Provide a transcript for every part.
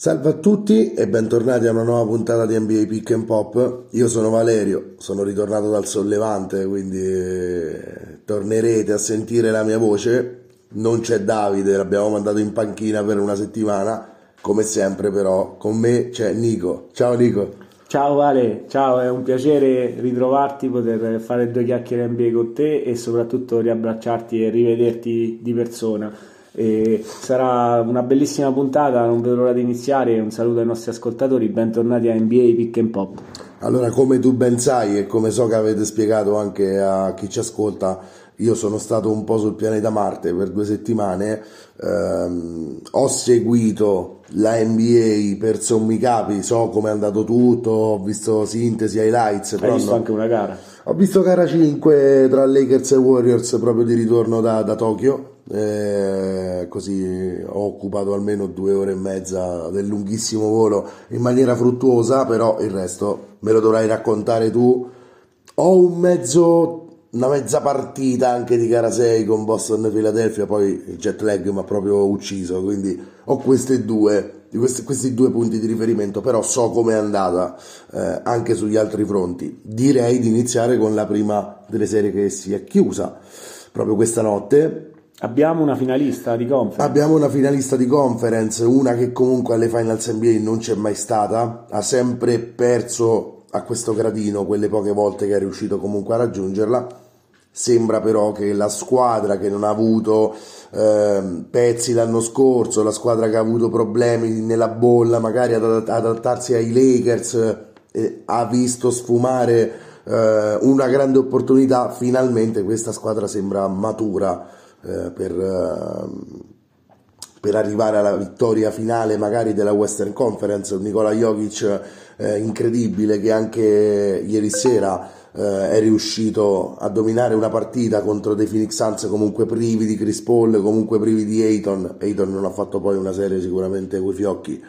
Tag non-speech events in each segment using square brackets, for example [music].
Salve a tutti e bentornati a una nuova puntata di NBA Pick and Pop. Io sono Valerio, sono ritornato dal sollevante, quindi eh, tornerete a sentire la mia voce. Non c'è Davide, l'abbiamo mandato in panchina per una settimana. Come sempre, però, con me c'è Nico. Ciao Nico. Ciao Vale, ciao, è un piacere ritrovarti, poter fare due chiacchiere NBA con te e soprattutto riabbracciarti e rivederti di persona. E sarà una bellissima puntata, non vedo l'ora di iniziare. Un saluto ai nostri ascoltatori, bentornati a NBA Pick and Pop. Allora, come tu ben sai e come so che avete spiegato anche a chi ci ascolta, io sono stato un po' sul pianeta Marte per due settimane, ehm, ho seguito la NBA per sommi capi, so come è andato tutto, ho visto sintesi, highlights. Hai visto no, anche una gara? Ho visto gara 5 tra Lakers e Warriors proprio di ritorno da, da Tokyo eh, così ho occupato almeno due ore e mezza del lunghissimo volo in maniera fruttuosa, però il resto me lo dovrai raccontare tu. Ho un mezzo, una mezza partita anche di gara 6 con Boston e Philadelphia, poi il jet lag mi ha proprio ucciso, quindi ho queste due, questi, questi due punti di riferimento, però so com'è andata eh, anche sugli altri fronti. Direi di iniziare con la prima delle serie che si è chiusa proprio questa notte Abbiamo una finalista di conference. Abbiamo una finalista di conference, una che comunque alle finals NBA non c'è mai stata, ha sempre perso a questo gradino quelle poche volte che è riuscito comunque a raggiungerla. Sembra però che la squadra che non ha avuto eh, pezzi l'anno scorso, la squadra che ha avuto problemi nella bolla, magari ad adattarsi ai Lakers, eh, ha visto sfumare eh, una grande opportunità. Finalmente questa squadra sembra matura eh, per, eh, per, arrivare alla vittoria finale magari della Western Conference. Nicola Jokic eh, incredibile che anche ieri sera eh, è riuscito a dominare una partita contro dei Phoenix Suns comunque privi di Chris Paul, comunque privi di Ayton. Ayton non ha fatto poi una serie sicuramente coi fiocchi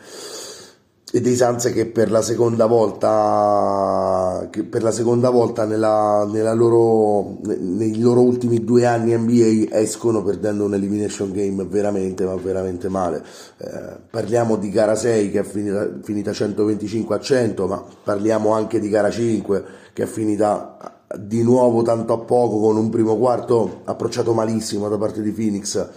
e dei Suns che per la seconda volta, per la seconda volta nella, nella loro, nei loro ultimi due anni NBA escono perdendo un elimination game veramente ma veramente male. Eh, parliamo di gara 6 che è finita, finita 125 a 100 ma parliamo anche di gara 5 che è finita di nuovo tanto a poco con un primo quarto approcciato malissimo da parte di Phoenix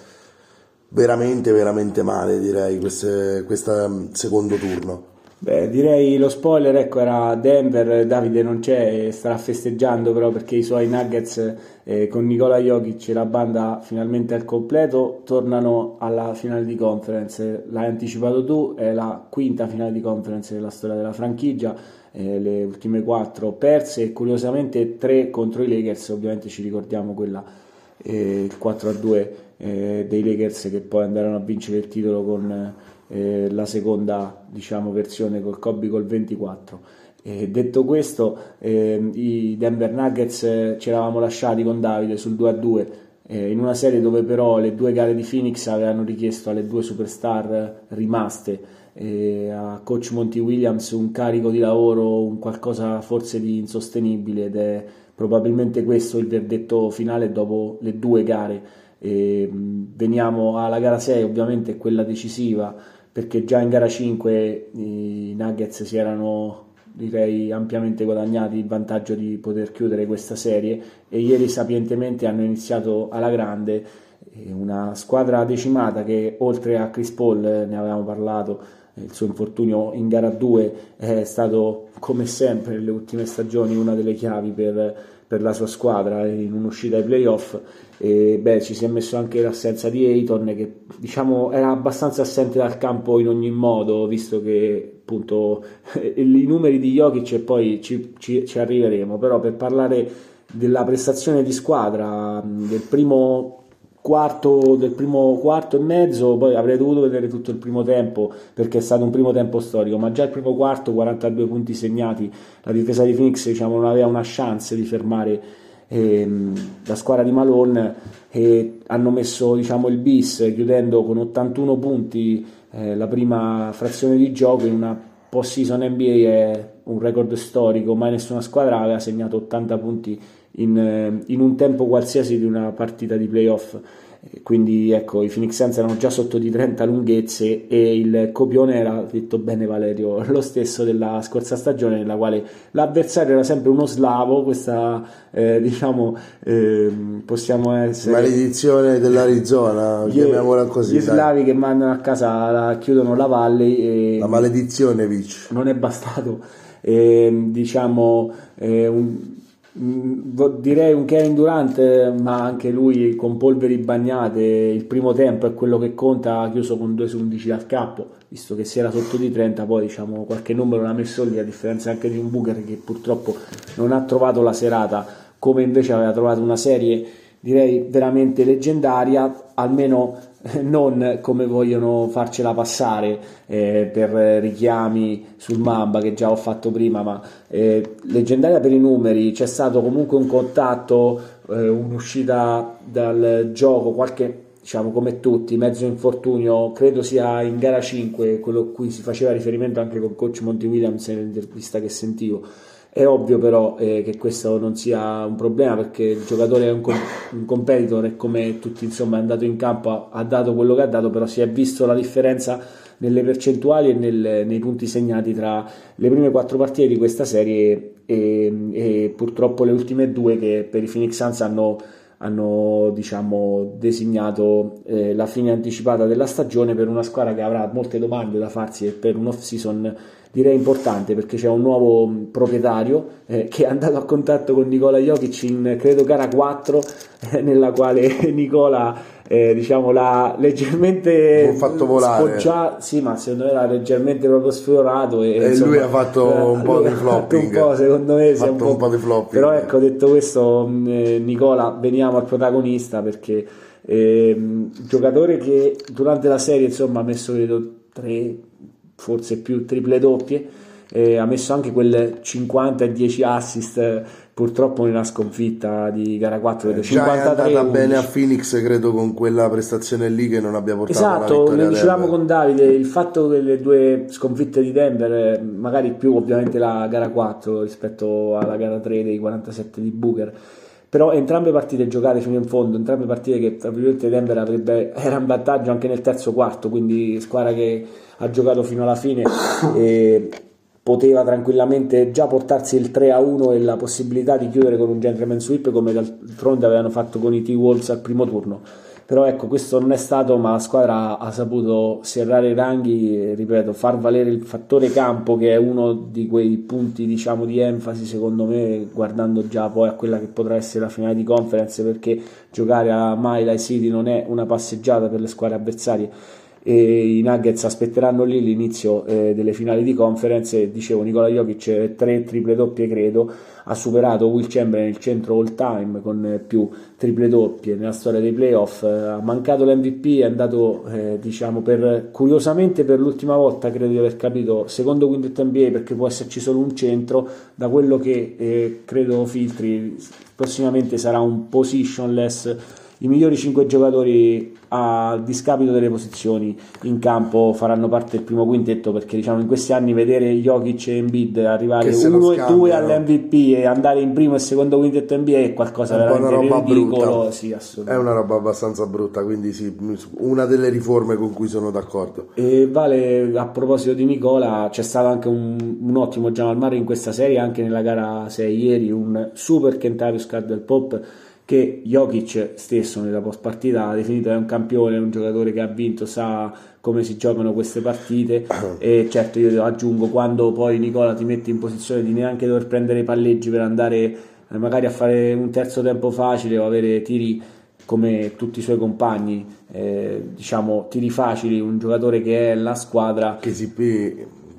veramente veramente male direi questo secondo turno Beh, direi lo spoiler, ecco, era Denver, Davide non c'è, starà festeggiando però perché i suoi Nuggets eh, con Nicola Jokic e la banda finalmente al completo tornano alla finale di conference. L'hai anticipato tu, è la quinta finale di conference della storia della franchigia, eh, le ultime quattro perse e curiosamente tre contro i Lakers, ovviamente ci ricordiamo quella eh, 4 a 2 eh, dei Lakers che poi andarono a vincere il titolo con eh, la seconda diciamo, versione col Kobe col 24. E detto questo, eh, i Denver Nuggets eh, ci eravamo lasciati con Davide sul 2 a 2 eh, in una serie dove però le due gare di Phoenix avevano richiesto alle due superstar rimaste a coach Monty Williams un carico di lavoro, un qualcosa forse di insostenibile ed è probabilmente questo il verdetto finale dopo le due gare. E, veniamo alla gara 6, ovviamente quella decisiva, perché già in gara 5 i Nuggets si erano direi ampiamente guadagnati il vantaggio di poter chiudere questa serie e ieri sapientemente hanno iniziato alla grande una squadra decimata che oltre a Chris Paul ne avevamo parlato il suo infortunio in gara 2 è stato come sempre nelle ultime stagioni una delle chiavi per, per la sua squadra in un'uscita ai playoff. E beh, ci si è messo anche l'assenza di Ayton che diciamo era abbastanza assente dal campo in ogni modo visto che appunto [laughs] i numeri di Jokic e poi ci, ci, ci arriveremo. Però per parlare della prestazione di squadra del primo quarto del primo quarto e mezzo, poi avrei dovuto vedere tutto il primo tempo perché è stato un primo tempo storico, ma già il primo quarto 42 punti segnati, la difesa di Phoenix diciamo, non aveva una chance di fermare ehm, la squadra di Malone e hanno messo diciamo, il bis chiudendo con 81 punti eh, la prima frazione di gioco in una post-season NBA è un record storico, mai nessuna squadra aveva segnato 80 punti in, in, un tempo qualsiasi di una partita di playoff. quindi ecco i Phoenix Suns erano già sotto di 30 lunghezze e il copione era, detto bene Valerio, [laughs] lo stesso della scorsa stagione nella quale l'avversario era sempre uno slavo, questa eh, [laughs] diciamo eh, possiamo essere... Maledizione dell'Arizona, gli, chiamiamola così. Gli dai. slavi che mandano a casa, la, chiudono la valle e... La maledizione, Vic. Non è bastato, eh, diciamo, un direi un Kevin Durant, ma anche lui con polveri bagnate. Il primo tempo è quello che conta. Ha chiuso con 2 su 11 dal capo, visto che si era sotto di 30. Poi diciamo qualche numero l'ha messo lì, a differenza anche di un Booker che purtroppo non ha trovato la serata, come invece aveva trovato una serie direi veramente leggendaria. Almeno non come vogliono farcela passare eh, per richiami sul Mamba che già ho fatto prima, ma eh, leggendaria per i numeri, c'è stato comunque un contatto, eh, un'uscita dal gioco, qualche diciamo come tutti, mezzo infortunio, credo sia in gara 5, quello a cui si faceva riferimento anche con coach Monty Williams nell'intervista che sentivo è ovvio però eh, che questo non sia un problema perché il giocatore è un, com- un competitor e come tutti insomma è andato in campo ha, dato quello che ha dato, però si è visto la differenza nelle percentuali e nel, nei punti segnati tra le prime quattro partite di questa serie e, e purtroppo le ultime due che per i Phoenix Suns hanno hanno diciamo, designato eh, la fine anticipata della stagione per una squadra che avrà molte domande da farsi e per un off season direi importante perché c'è un nuovo proprietario eh, che è andato a contatto con Nicola Jokic in credo gara 4 eh, nella quale [laughs] Nicola eh, diciamo l'ha leggermente fatto volare. spoggiato, sì ma secondo me l'ha leggermente proprio sfiorato e, e insomma, lui ha fatto eh, un po' di flopping un po' secondo me fatto un, un po', di flopping. Però ecco detto questo eh, Nicola veniamo al protagonista perché eh, giocatore che durante la serie insomma ha messo credo tre forse più triple doppie, eh, ha messo anche quel 50 e 10 assist purtroppo nella sconfitta di gara 4 eh, 53 è andata bene a Phoenix credo con quella prestazione lì che non abbia portato esatto, ne dicevamo con Davide il fatto che le due sconfitte di Denver eh, magari più ovviamente la gara 4 rispetto alla gara 3 dei 47 di Booker però entrambe partite giocate fino in fondo, entrambe partite che tra virgolette Denver avrebbe, era in vantaggio anche nel terzo quarto, quindi squadra che ha giocato fino alla fine [coughs] e poteva tranquillamente già portarsi il 3 a 1 e la possibilità di chiudere con un gentleman sweep come d'altronde avevano fatto con i T-Wolves al primo turno. Però ecco questo non è stato ma la squadra ha saputo serrare i ranghi ripeto far valere il fattore campo che è uno di quei punti diciamo di enfasi secondo me guardando già poi a quella che potrà essere la finale di conference perché giocare a Mile City non è una passeggiata per le squadre avversarie e i Nuggets aspetteranno lì l'inizio eh, delle finali di conference. Dicevo Nicola Jokic tre triple doppie credo ha superato Will Chamberlain nel centro all time con più triple doppie nella storia dei playoff. Ha mancato l'MVP è andato eh, diciamo per curiosamente per l'ultima volta credo di aver capito secondo quintetto NBA perché può esserci solo un centro da quello che eh, credo filtri prossimamente sarà un positionless i migliori 5 giocatori a discapito delle posizioni in campo faranno parte del primo quintetto perché diciamo in questi anni vedere Jokic e Embiid arrivare 1 e 2 all'MVP e andare in primo e secondo quintetto NBA è qualcosa è veramente ridicolo. Sì, è una roba abbastanza brutta quindi sì, una delle riforme con cui sono d'accordo. E Vale a proposito di Nicola c'è stato anche un, un ottimo Jamal Murray in questa serie anche nella gara 6 ieri un super Kentarius Cardwell Pop che Jokic stesso nella post partita ha definito è un campione, un giocatore che ha vinto, sa come si giocano queste partite. E certo io aggiungo quando poi Nicola ti mette in posizione di neanche dover prendere i palleggi per andare eh, magari a fare un terzo tempo facile o avere tiri come tutti i suoi compagni, eh, diciamo tiri facili, un giocatore che è la squadra che si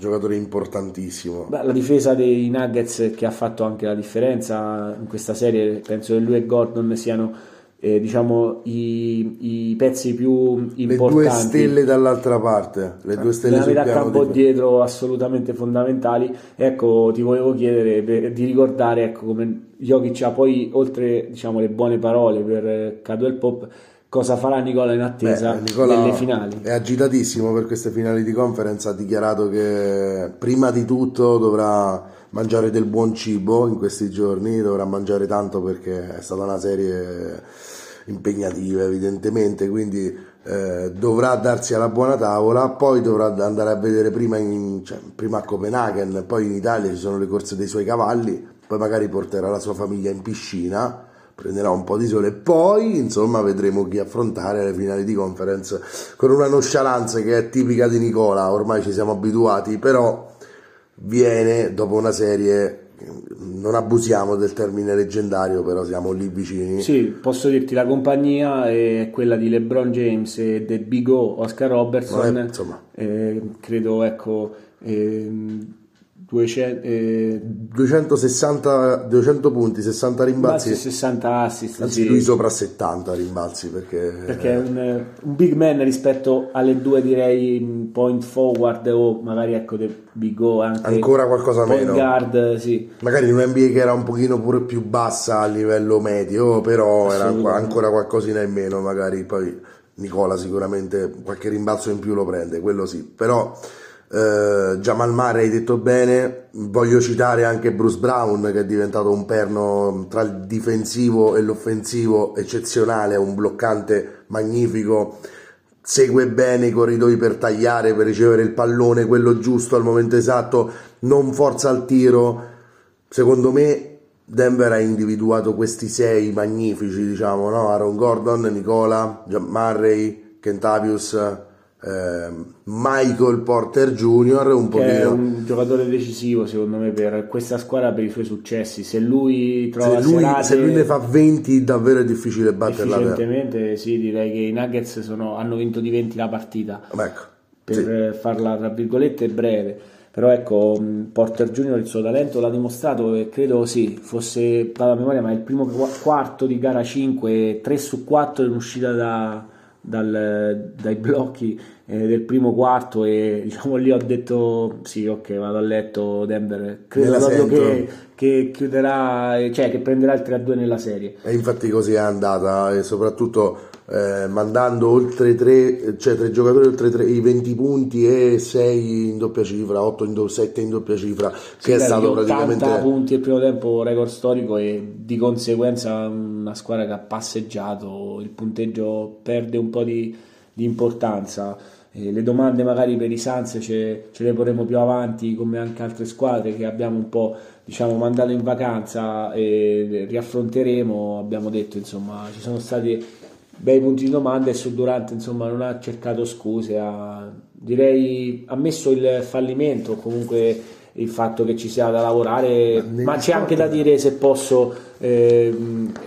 giocatore importantissimo. Beh, la difesa dei Nuggets che ha fatto anche la differenza in questa serie, penso che lui e Gordon siano eh, diciamo i, i, pezzi più importanti. Le due stelle dall'altra parte, le due stelle sul piano campo di... dietro assolutamente fondamentali. Ecco, ti volevo chiedere di ricordare ecco, come Jokic ha poi oltre diciamo le buone parole per Cadwell Pop cosa farà Nicola in attesa Beh, Nicola delle finali. È agitatissimo per queste finali di conference, ha dichiarato che prima di tutto dovrà mangiare del buon cibo in questi giorni, dovrà mangiare tanto perché è stata una serie impegnative evidentemente, quindi eh, dovrà darsi alla buona tavola, poi dovrà andare a vedere prima, in, cioè, prima a Copenaghen, poi in Italia ci sono le corse dei suoi cavalli, poi magari porterà la sua famiglia in piscina prenderà un po' di sole e poi insomma vedremo chi affrontare alle finali di conference con una nonchalance che è tipica di Nicola. Ormai ci siamo abituati però viene dopo una serie non abusiamo del termine leggendario però siamo lì vicini. Sì posso dirti la compagnia è quella di LeBron James e del Big O Oscar Robertson. È, insomma. Eh, credo ecco eh, 200, eh, 260 200 punti 60 rimbalzi. E 60 assist anzi sì. lui sopra 70 rimbalzi perché, perché è un, un, big man rispetto alle due direi point forward o magari ecco del big O anche ancora qualcosa point meno. guard sì. magari in un NBA che era un pochino pure più bassa a livello medio però era ancora qualcosina in meno magari. Poi Nicola sicuramente qualche rimbalzo in più lo prende quello sì. Però eh, Jamal Murray hai detto bene, voglio citare anche Bruce Brown che è diventato un perno tra il difensivo e l'offensivo eccezionale, un bloccante magnifico, segue bene i corridoi per tagliare, per ricevere il pallone, quello giusto al momento esatto, non forza il tiro. Secondo me Denver ha individuato questi sei magnifici, diciamo, no? Aaron Gordon, Nicola, Murray, Kentavius, Michael Porter Jr. un po' è un giocatore decisivo secondo me per questa squadra per i suoi successi se lui trova se lui, serate, se lui ne fa 20 davvero è difficile batterla efficientemente sì direi che i Nuggets sono, hanno vinto di 20 la partita ecco, per sì. farla tra virgolette breve però ecco Porter Jr. il suo talento l'ha dimostrato e credo sì fosse vado a memoria ma il primo quarto di gara 5 3 su 4 in uscita da dal, dai blocchi eh, del primo quarto e diciamo lì ho detto sì ok vado a letto Denver. Credo proprio che, che, chiuderà cioè che prenderà il 3-2 nella serie. E infatti così è andata e soprattutto eh, mandando oltre 3 cioè 3 giocatori oltre 3, i 20 punti e 6 in doppia cifra 8 in do, 7 in doppia cifra sì, che è stato praticamente 80 punti il primo tempo record storico e di conseguenza una squadra che ha passeggiato il punteggio perde un po' di, di importanza. Eh, le domande magari per i Sans ce, ce, le porremo più avanti come anche altre squadre che abbiamo un po' diciamo mandato in vacanza e riaffronteremo. Abbiamo detto insomma ci sono stati bei punti di domanda e su Durante insomma non ha cercato scuse ha direi ammesso il fallimento comunque il fatto che ci sia da lavorare, ma, ma c'è anche da dire se posso, eh,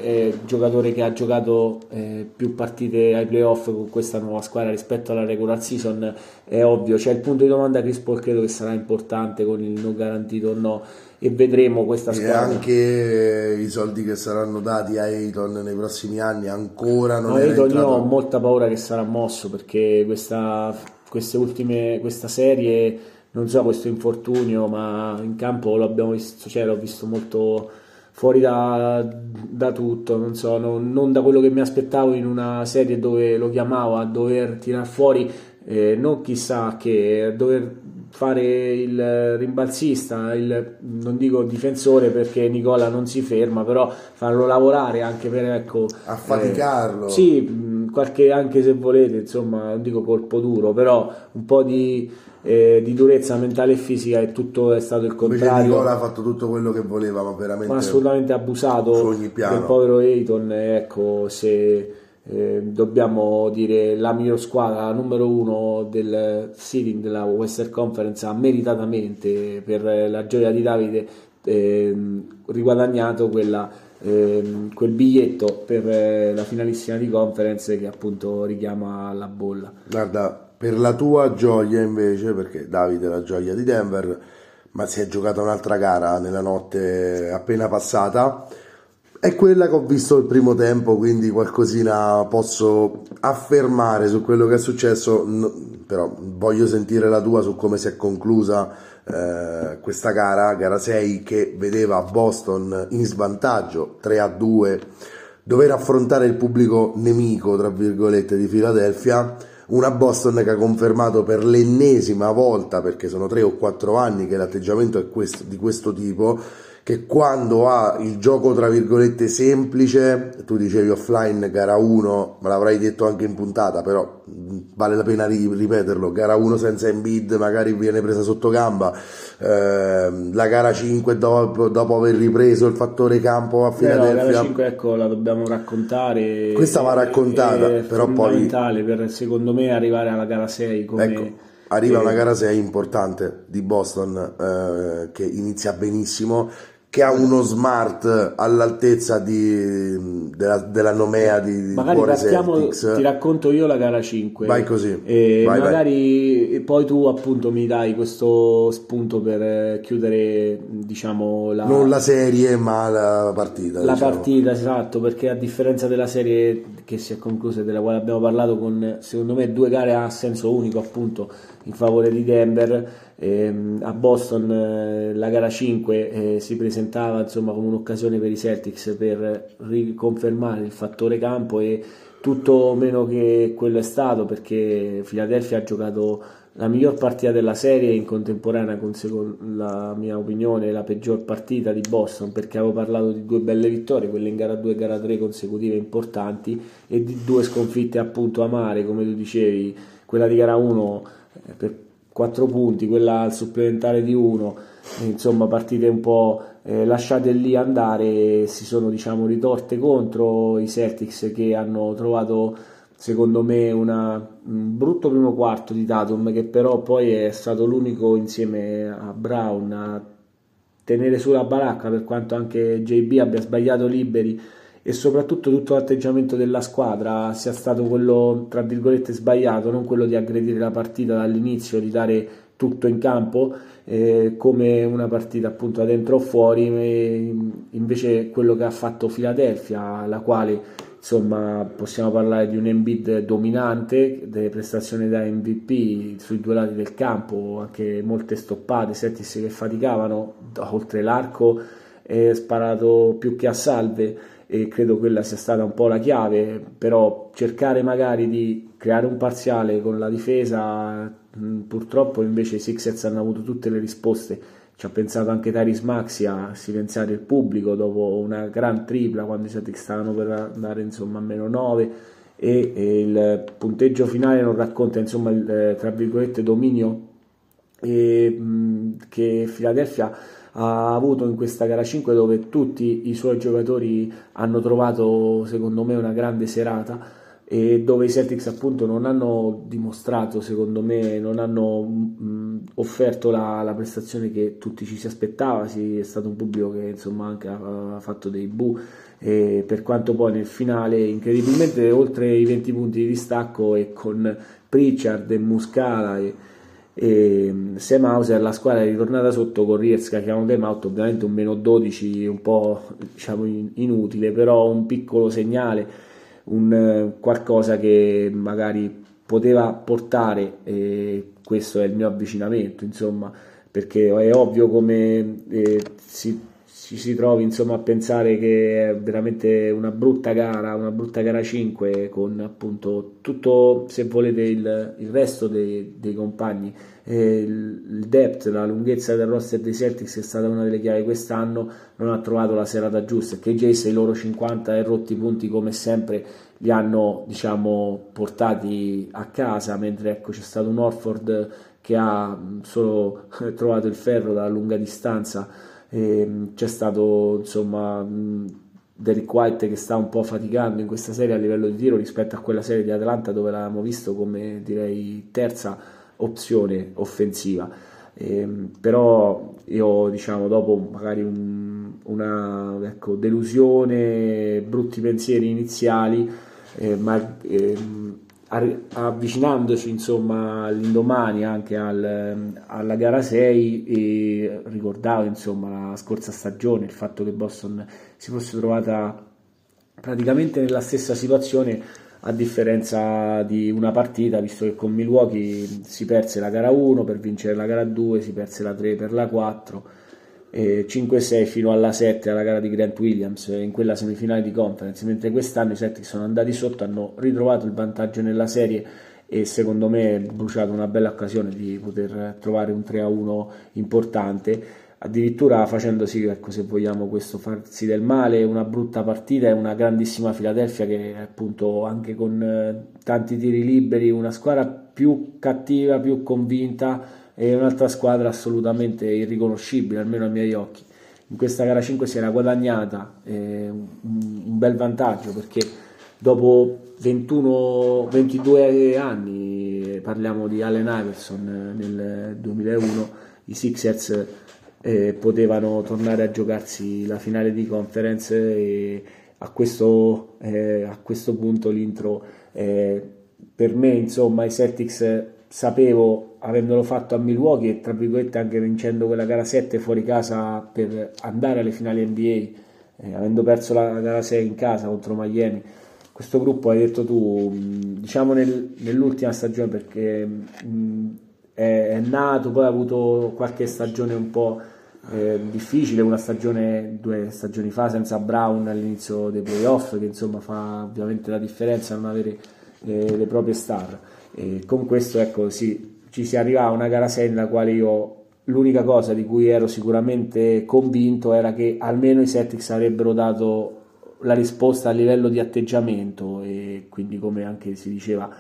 eh, giocatore che ha giocato eh, più partite ai playoff con questa nuova squadra rispetto alla regular season, è ovvio, c'è il punto di domanda Chris Paul credo che sarà importante con il non garantito o no e vedremo questa squadra. E anche i soldi che saranno dati a Ayton nei prossimi anni ancora non no, Ayton entrato... io ho molta paura che sarà mosso perché questa, queste ultime, questa serie non so questo infortunio, ma in campo l'abbiamo visto, cioè l'ho visto molto fuori da, da tutto, non so, non, non, da quello che mi aspettavo in una serie dove lo chiamavo a dover tirare fuori, eh, non chissà che, dover fare il rimbalzista, il, non dico difensore perché Nicola non si ferma, però farlo lavorare anche per ecco... Affaticarlo. Eh, sì, qualche, anche se volete, insomma, non dico colpo duro, però un po' di eh, di durezza mentale e fisica e tutto è stato il contrario. Invece Nicola ha fatto tutto quello che voleva, ma veramente ma assolutamente abusato del povero Ayton. Ecco, se eh, dobbiamo dire la miglior squadra, la numero uno del seeding della Western Conference, ha meritatamente per la gioia di Davide eh, riguadagnato quella, eh, quel biglietto per eh, la finalissima di conference che appunto richiama la bolla. Guarda, per la tua gioia invece, perché Davide è la gioia di Denver, ma si è giocata un'altra gara nella notte appena passata, è quella che ho visto il primo tempo, quindi qualcosina posso affermare su quello che è successo, però voglio sentire la tua su come si è conclusa eh, questa gara, gara 6 che vedeva Boston in svantaggio 3 a 2, dover affrontare il pubblico nemico, tra virgolette, di Philadelphia una Boston che ha confermato per l'ennesima volta, perché sono tre o quattro anni che l'atteggiamento è questo, di questo tipo, che quando ha il gioco tra virgolette semplice, tu dicevi offline gara 1, me l'avrai detto anche in puntata, però vale la pena ripeterlo, gara 1 senza Embiid magari viene presa sotto gamba, eh, la gara 5 dopo, dopo, aver ripreso il fattore campo a Filadelfia. La gara 5 ecco la dobbiamo raccontare. Questa va raccontata, è però poi... per secondo me arrivare alla gara 6 come... Ecco arriva una gara 6 importante di Boston eh, che inizia benissimo che ha uno smart all'altezza di, della, della, nomea di, magari partiamo, ti racconto io la gara 5 vai così e vai, magari vai. poi tu appunto mi dai questo spunto per chiudere diciamo la, non la serie ma la partita la diciamo. partita esatto perché a differenza della serie che si è conclusa e della quale abbiamo parlato con secondo me due gare a senso unico appunto in favore di Denver eh, a Boston eh, la gara 5 eh, si presentava insomma, come un'occasione per i Celtics per riconfermare il fattore campo e tutto meno che quello è stato perché Philadelphia ha giocato la miglior partita della serie in contemporanea con secondo la mia opinione la peggior partita di Boston perché avevo parlato di due belle vittorie quelle in gara 2 e gara 3 consecutive importanti e di due sconfitte appunto amare come tu dicevi quella di gara 1 eh, per 4 punti, quella al supplementare di 1, insomma partite un po' eh, lasciate lì andare, si sono diciamo ritorte contro i Celtics che hanno trovato secondo me una, un brutto primo quarto di Tatum che però poi è stato l'unico insieme a Brown a tenere sulla baracca per quanto anche JB abbia sbagliato liberi e soprattutto tutto l'atteggiamento della squadra sia stato quello tra virgolette sbagliato, non quello di aggredire la partita dall'inizio, di dare tutto in campo eh, come una partita appunto da dentro o fuori, invece quello che ha fatto Philadelphia, la quale insomma possiamo parlare di un Embiid dominante, delle prestazioni da MVP sui due lati del campo, anche molte stoppate, Settis che faticavano oltre l'arco, è sparato più che a salve e credo quella sia stata un po' la chiave, però cercare magari di creare un parziale con la difesa, purtroppo invece i Sixers hanno avuto tutte le risposte, ci ha pensato anche Taris Maxi a silenziare il pubblico dopo una gran tripla quando i Celtics stavano per andare insomma a meno 9 e, e il punteggio finale non racconta insomma il eh, tra virgolette dominio e, che Philadelphia ha avuto in questa gara 5 dove tutti i suoi giocatori hanno trovato secondo me una grande serata e dove i Celtics appunto non hanno dimostrato secondo me non hanno mh, offerto la, la, prestazione che tutti ci si aspettava. Sì, è stato un pubblico che insomma anche ha, ha fatto dei bu e per quanto poi nel finale incredibilmente oltre i 20 punti di distacco e con Pritchard e Muscala e e Sam Hauser la squadra è ritornata sotto con Riezka che ha un game out ovviamente un meno 12 un po' diciamo inutile però un piccolo segnale un eh, qualcosa che magari poteva portare e questo è il mio avvicinamento insomma perché è ovvio come eh, si ci si trovi insomma a pensare che è veramente una brutta gara, una brutta gara 5 con appunto tutto, se volete, il, il resto dei, dei compagni. Eh, il depth, la lunghezza del roster dei Celtics è stata una delle chiavi quest'anno, non ha trovato la serata giusta e che Jace i loro 50 e rotti punti come sempre li hanno diciamo portati a casa, mentre ecco c'è stato un Orford che ha solo [laughs] trovato il ferro da lunga distanza e, ehm, c'è stato insomma Derek White che sta un po' faticando in questa serie a livello di tiro rispetto a quella serie di Atlanta dove l'avevamo visto come direi terza opzione offensiva. Eh, però io diciamo dopo magari un, una ecco, delusione brutti pensieri iniziali eh, ma eh, avvicinandoci insomma all'indomani anche al, alla gara 6 e ricordavo insomma la scorsa stagione il fatto che Boston si fosse trovata praticamente nella stessa situazione a differenza di una partita visto che con Milwaukee si perse la gara 1 per vincere la gara 2 si perse la 3 per la 4 5-6 fino alla 7 alla gara di Grant Williams in quella semifinale di conference, mentre quest'anno i Celtics sono andati sotto, hanno ritrovato il vantaggio nella serie e secondo me bruciato una bella occasione di poter trovare un 3-1 importante. addirittura facendosi, ecco, se vogliamo, questo farsi del male, una brutta partita e una grandissima Philadelphia che appunto anche con eh, tanti tiri liberi, una squadra più cattiva, più convinta e un'altra squadra assolutamente irriconoscibile, almeno ai miei occhi. In questa gara 5 si era guadagnata eh, un, bel vantaggio perché dopo 21, 22 anni, parliamo di Allen Iverson nel 2001, i Sixers eh, potevano tornare a giocarsi la finale di conference e a questo, eh, a questo punto l'intro eh, per me insomma i Celtics sapevo avendolo fatto a Milwaukee e tra virgolette anche vincendo quella gara 7 fuori casa per andare alle finali NBA eh, avendo perso la gara 6 in casa contro Miami questo gruppo hai detto tu diciamo nel, nell'ultima stagione perché mh, è, è, nato poi ha avuto qualche stagione un po' eh, difficile una stagione due stagioni fa senza Brown all'inizio dei playoff che insomma fa ovviamente la differenza non avere eh, le proprie star. E con questo ecco sì, ci si arriva a una gara 6 nella quale io l'unica cosa di cui ero sicuramente convinto era che almeno i Celtics avrebbero dato la risposta a livello di atteggiamento e quindi come anche si diceva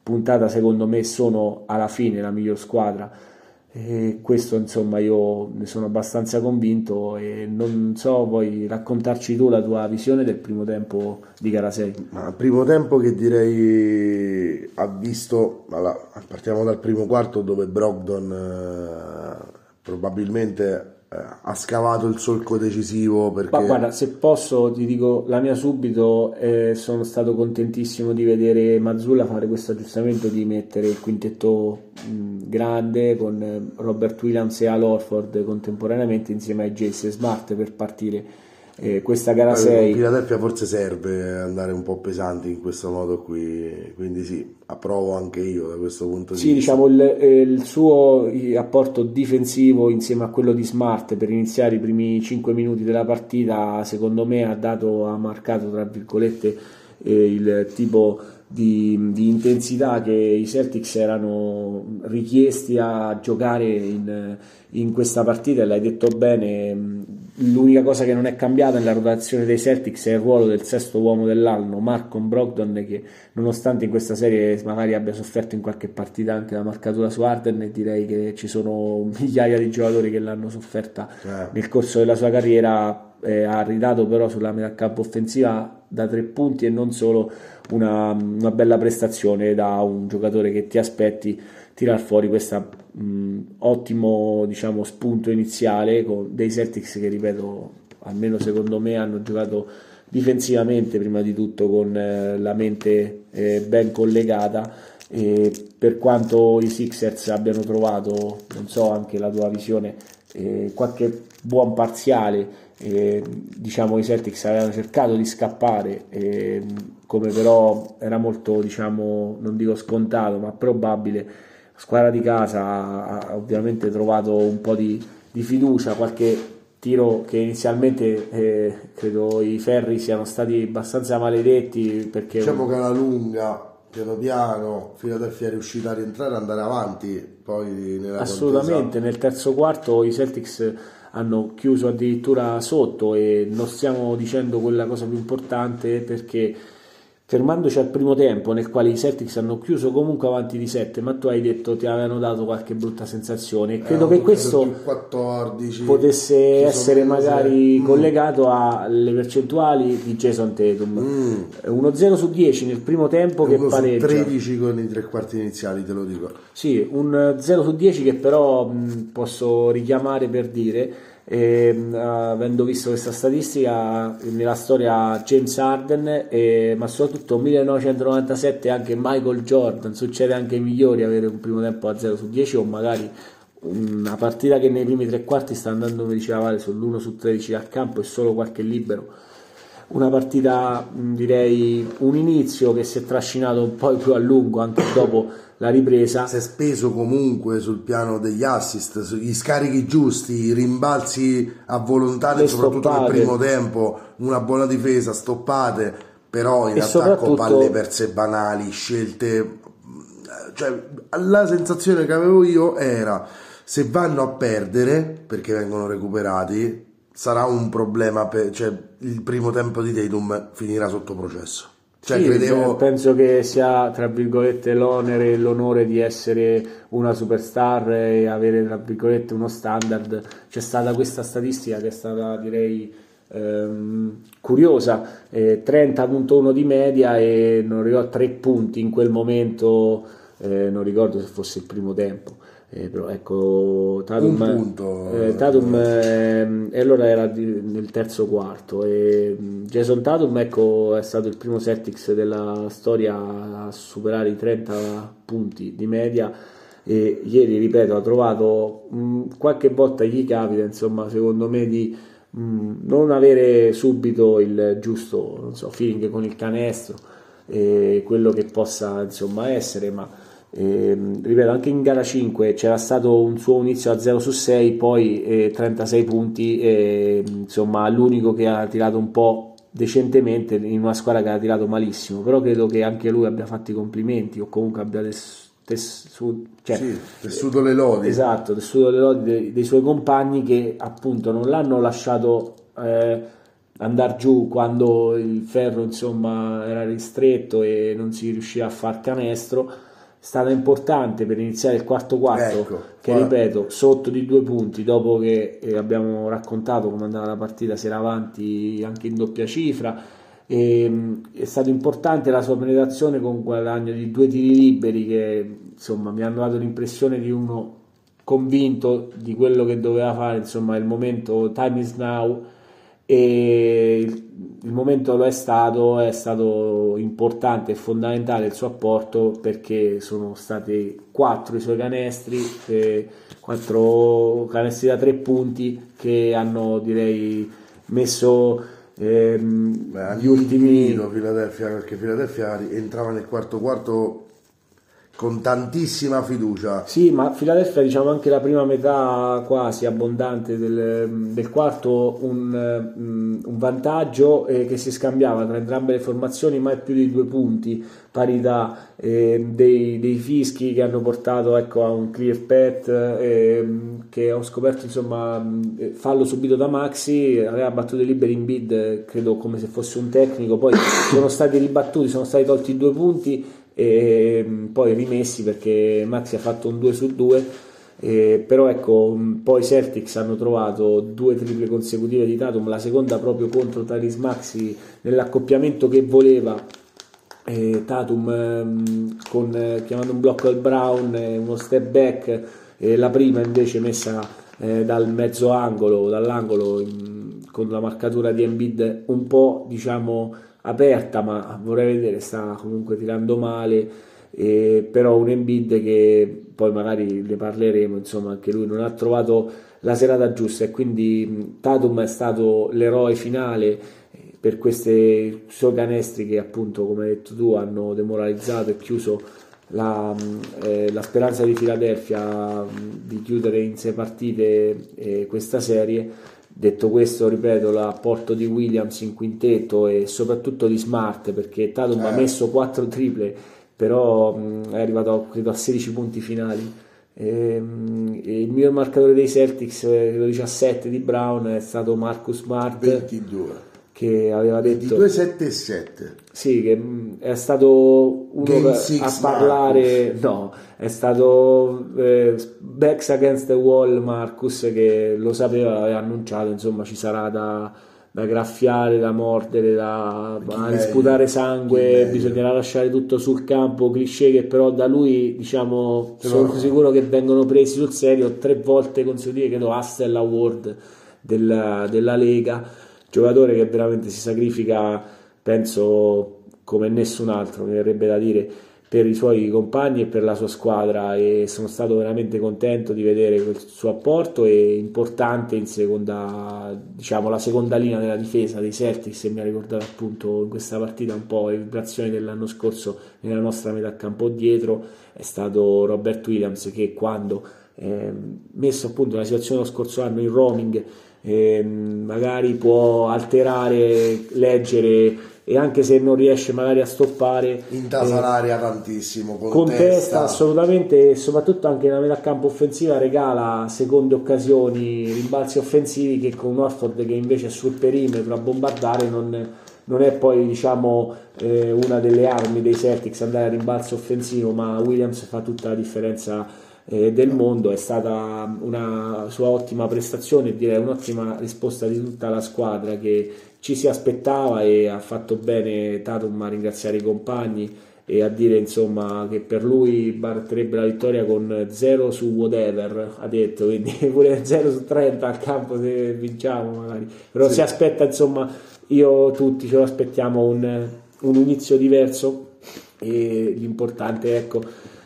puntata secondo me sono alla fine la miglior squadra e questo insomma io ne sono abbastanza convinto e non so vuoi raccontarci tu la tua visione del primo tempo di 6 ma il primo tempo che direi ha visto allora, partiamo dal primo quarto dove Brogdon eh, probabilmente ha scavato il solco decisivo perché... Ma guarda, se posso ti dico la mia subito, eh, sono stato contentissimo di vedere Mazzulla fare questo aggiustamento di mettere il quintetto mh, grande con eh, Robert Williams e Al Orford contemporaneamente insieme ai Jace Smart per partire eh, questa gara 6 Philadelphia forse serve andare un po' pesanti in questo modo qui quindi sì approvo anche io da questo punto di sì, vista. diciamo il, eh, il, suo apporto difensivo insieme a quello di Smart per iniziare i primi 5 minuti della partita secondo me ha dato ha marcato tra virgolette eh, il tipo di, di, intensità che i Celtics erano richiesti a giocare in, in questa partita. E l'hai detto bene l'unica cosa che non è cambiata nella rotazione dei Celtics è il ruolo del sesto uomo dell'anno Marcon Brogdon che nonostante in questa serie magari abbia sofferto in qualche partita anche la marcatura su Arden direi che ci sono [laughs] migliaia di giocatori che l'hanno sofferta eh. nel corso della sua carriera eh, ha ridato però sulla metà campo offensiva da tre punti e non solo una, una bella prestazione da un giocatore che ti aspetti tirar fuori questo ottimo diciamo, spunto iniziale con dei Celtics che ripeto almeno secondo me hanno giocato difensivamente prima di tutto con eh, la mente eh, ben collegata. E per quanto i Sixers abbiano trovato non so anche la tua visione eh, qualche buon parziale diciamo i Celtics avevano cercato di scappare come però era molto diciamo non dico scontato ma probabile la squadra di casa ha ovviamente trovato un po' di, di fiducia, qualche tiro che inizialmente eh, credo i ferri siano stati abbastanza maledetti perché diciamo che alla lunga piano piano Philadelphia è riuscita a rientrare e andare avanti poi nella assolutamente contesa. nel terzo quarto i Celtics hanno chiuso addirittura sotto e non stiamo dicendo quella cosa più importante perché fermandoci al primo tempo nel quale i Celtics hanno chiuso comunque avanti di 7 ma tu hai detto ti avevano dato qualche brutta sensazione. Credo eh, che questo 14, potesse essere magari mm. collegato alle percentuali di Jason Tatum. Mm. 1-0 su 10 nel primo tempo che pareggia. 13 con i tre quarti iniziali te lo dico. Sì un 0 su 10 che però mh, posso richiamare per dire e, avendo visto questa statistica nella storia James Harden e, ma soprattutto 1997 anche Michael Jordan succede anche ai migliori avere un primo tempo a 0 su 10 o magari una partita che nei primi tre quarti sta andando come diceva Vale sull'1 su 13 al campo e solo qualche libero una partita direi un inizio che si è trascinato un po' più a lungo anche dopo la ripresa. Si è speso comunque sul piano degli assist, gli scarichi giusti, i rimbalzi a volontà, soprattutto nel primo tempo, una buona difesa, stoppate, però in e attacco palle perse banali, scelte... Cioè, la sensazione che avevo io era Se vanno a perdere perché vengono recuperati, sarà un problema, per, cioè il primo tempo di Tatum finirà sotto processo. Cioè, sì, credevo... penso che sia tra virgolette l'onere e l'onore di essere una superstar e avere tra virgolette uno standard. C'è stata questa statistica che è stata direi ehm, curiosa: eh, 30.1 di media e non ricordo 3 punti in quel momento, eh, non ricordo se fosse il primo tempo. Eh, però ecco, Tatum, un punto. Eh, Tatum eh, e allora era di, nel terzo quarto. E Jason Tatum ecco, è stato il primo Celtics della storia a superare i 30 punti di media. E ieri, ripeto, ha trovato mh, qualche volta gli capita, insomma, secondo me, di mh, non avere subito il giusto non so, feeling con il canestro, e quello che possa insomma essere, ma eh, ripeto, anche in gara 5 c'era stato un suo inizio a 0 su 6, poi eh, 36 punti, eh, insomma l'unico che ha tirato un po' decentemente in una squadra che ha tirato malissimo, però credo che anche lui abbia fatto i complimenti o comunque abbia tessuto, cioè, sì, tessuto le lodi. Esatto, tessuto le lodi dei, dei suoi compagni che appunto non l'hanno lasciato eh, andare giù quando il ferro insomma era ristretto e non si riusciva a far canestro stata importante per iniziare il quarto quarto ecco, che qua. ripeto sotto di due punti dopo che eh, abbiamo raccontato come andava la partita si era avanti anche in doppia cifra e, ehm, è stato importante la sua penetrazione con guadagno di due tiri liberi che insomma mi hanno dato l'impressione di uno convinto di quello che doveva fare insomma il momento time is now e il, momento lo è stato, è stato importante e fondamentale il suo apporto perché sono stati quattro i suoi canestri, eh, quattro canestri da tre punti che hanno direi messo ehm, Beh, gli ultimi Philadelphia perché Philadelphia entrava nel quarto quarto con tantissima fiducia. Sì, ma Philadelphia diciamo anche la prima metà quasi abbondante del, del quarto un, mm, un vantaggio eh, che si scambiava tra entrambe le formazioni mai più di due punti, parità eh, dei, dei, fischi che hanno portato ecco, a un clear pet eh, che ho scoperto insomma mm, fallo subito da Maxi, aveva battuto i liberi in bid credo come se fosse un tecnico, poi sono stati ribattuti, sono stati tolti due punti e mm, poi rimessi perché Maxi ha fatto un 2 su 2 eh, però ecco mm, poi i Celtics hanno trovato due triple consecutive di Tatum la seconda proprio contro Taris Maxi nell'accoppiamento che voleva eh, Tatum eh, con, eh, chiamando un blocco al Brown uno step back la prima invece messa eh, dal mezzo angolo dall'angolo in, con la marcatura di Embiid un po' diciamo aperta, ma vorrei vedere, sta comunque tirando male, eh, però un Embiid che poi magari ne parleremo, insomma anche lui non ha trovato la serata giusta e quindi Tatum è stato l'eroe finale eh, per questi suoi canestri che appunto come hai detto tu hanno demoralizzato e chiuso la, eh, la speranza di Philadelphia di chiudere in sei partite eh, questa serie Detto questo, ripeto, l'apporto di Williams in quintetto e soprattutto di Smart perché Tatum eh. ha messo 4 triple, però mh, è arrivato credo, a 16 punti finali. E, mh, il miglior marcatore dei Celtics, eh, credo 17 di Brown, è stato Marcus Smart. 22 che aveva detto 22 7 e 7 sì che è stato uno a parlare Marcus. no è stato eh, backs against the wall Marcus che lo sapeva l'aveva annunciato insomma ci sarà da, da graffiare da mordere da, sputare sangue bisognerà lasciare tutto sul campo cliché che però da lui diciamo sono no. sicuro che vengono presi sul serio tre volte consecutive credo Hustle Award della, della Lega giocatore che veramente si sacrifica, penso come nessun altro, mi verrebbe da dire, per i suoi compagni e per la sua squadra. E sono stato veramente contento di vedere quel suo apporto e importante in seconda, diciamo, la seconda linea della difesa dei Celtics e mi ha ricordato appunto in questa partita un po' le vibrazioni dell'anno scorso nella nostra metà campo dietro è stato Robert Williams che quando eh, messo appunto la situazione lo scorso anno in roaming, eh, magari può alterare, leggere e anche se non riesce magari a stoppare intasa eh, l'aria tantissimo contesta assolutamente e soprattutto anche nella metà campo offensiva regala seconde occasioni rimbalzi offensivi che con Orford che invece è sul perimetro a bombardare non, non è poi diciamo eh, una delle armi dei Celtics andare a rimbalzo offensivo ma Williams fa tutta la differenza eh, del mondo è stata una sua ottima prestazione e direi un'ottima risposta di tutta la squadra che ci si aspettava e ha fatto bene Tatum a ringraziare i compagni e a dire insomma che per lui baratterebbe la vittoria con 0 su whatever ha detto quindi [laughs] pure 0 su 30 al campo se vinciamo magari però sì. si aspetta insomma io tutti ce lo aspettiamo un, un inizio diverso e l'importante ecco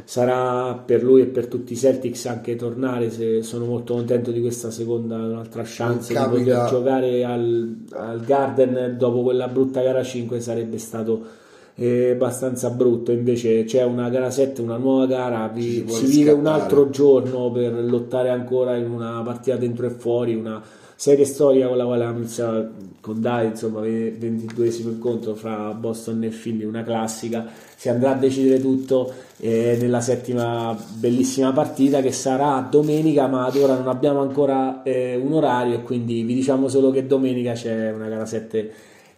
sarà per lui e per tutti i Celtics anche tornare se sono molto contento di questa seconda un'altra chance di poter giocare al, al, Garden dopo quella brutta gara 5 sarebbe stato eh, abbastanza brutto. Invece c'è una gara 7 una nuova gara vi, si, si vive un altro giorno per lottare ancora in una partita dentro e fuori una serie storica con la quale iniziato con Dai, insomma, 22esimo incontro fra Boston e Philly, una classica. Si andrà a decidere tutto eh, nella settima bellissima partita che sarà domenica, ma ad ora non abbiamo ancora eh, un orario quindi vi diciamo solo che domenica c'è una gara 7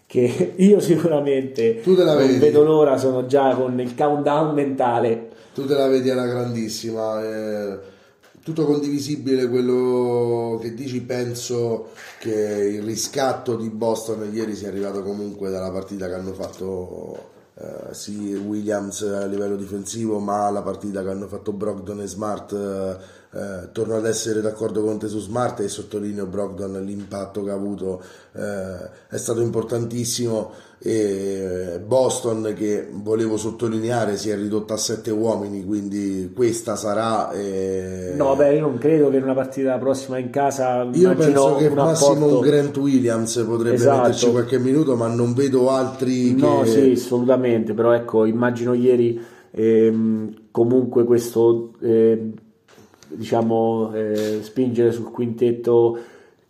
che [laughs] io sicuramente non vedo l'ora, sono già con il countdown mentale. Tu te la vedi alla grandissima. Eh tutto condivisibile quello che dici, penso che il riscatto di Boston ieri sia arrivato comunque dalla partita che hanno fatto eh, sì Williams a livello difensivo, ma la partita che hanno fatto Brogdon e Smart. Eh, eh, torno ad essere d'accordo con te su Smart e sottolineo Brogdon l'impatto che ha avuto eh, è stato importantissimo e Boston che volevo sottolineare si è ridotta a sette uomini quindi questa sarà eh... no beh io non credo che in una partita prossima in casa io penso che massimo apporto... un Grant Williams potrebbe esatto. metterci qualche minuto ma non vedo altri che... no sì assolutamente però ecco immagino ieri ehm, comunque questo eh, diciamo eh, spingere sul quintetto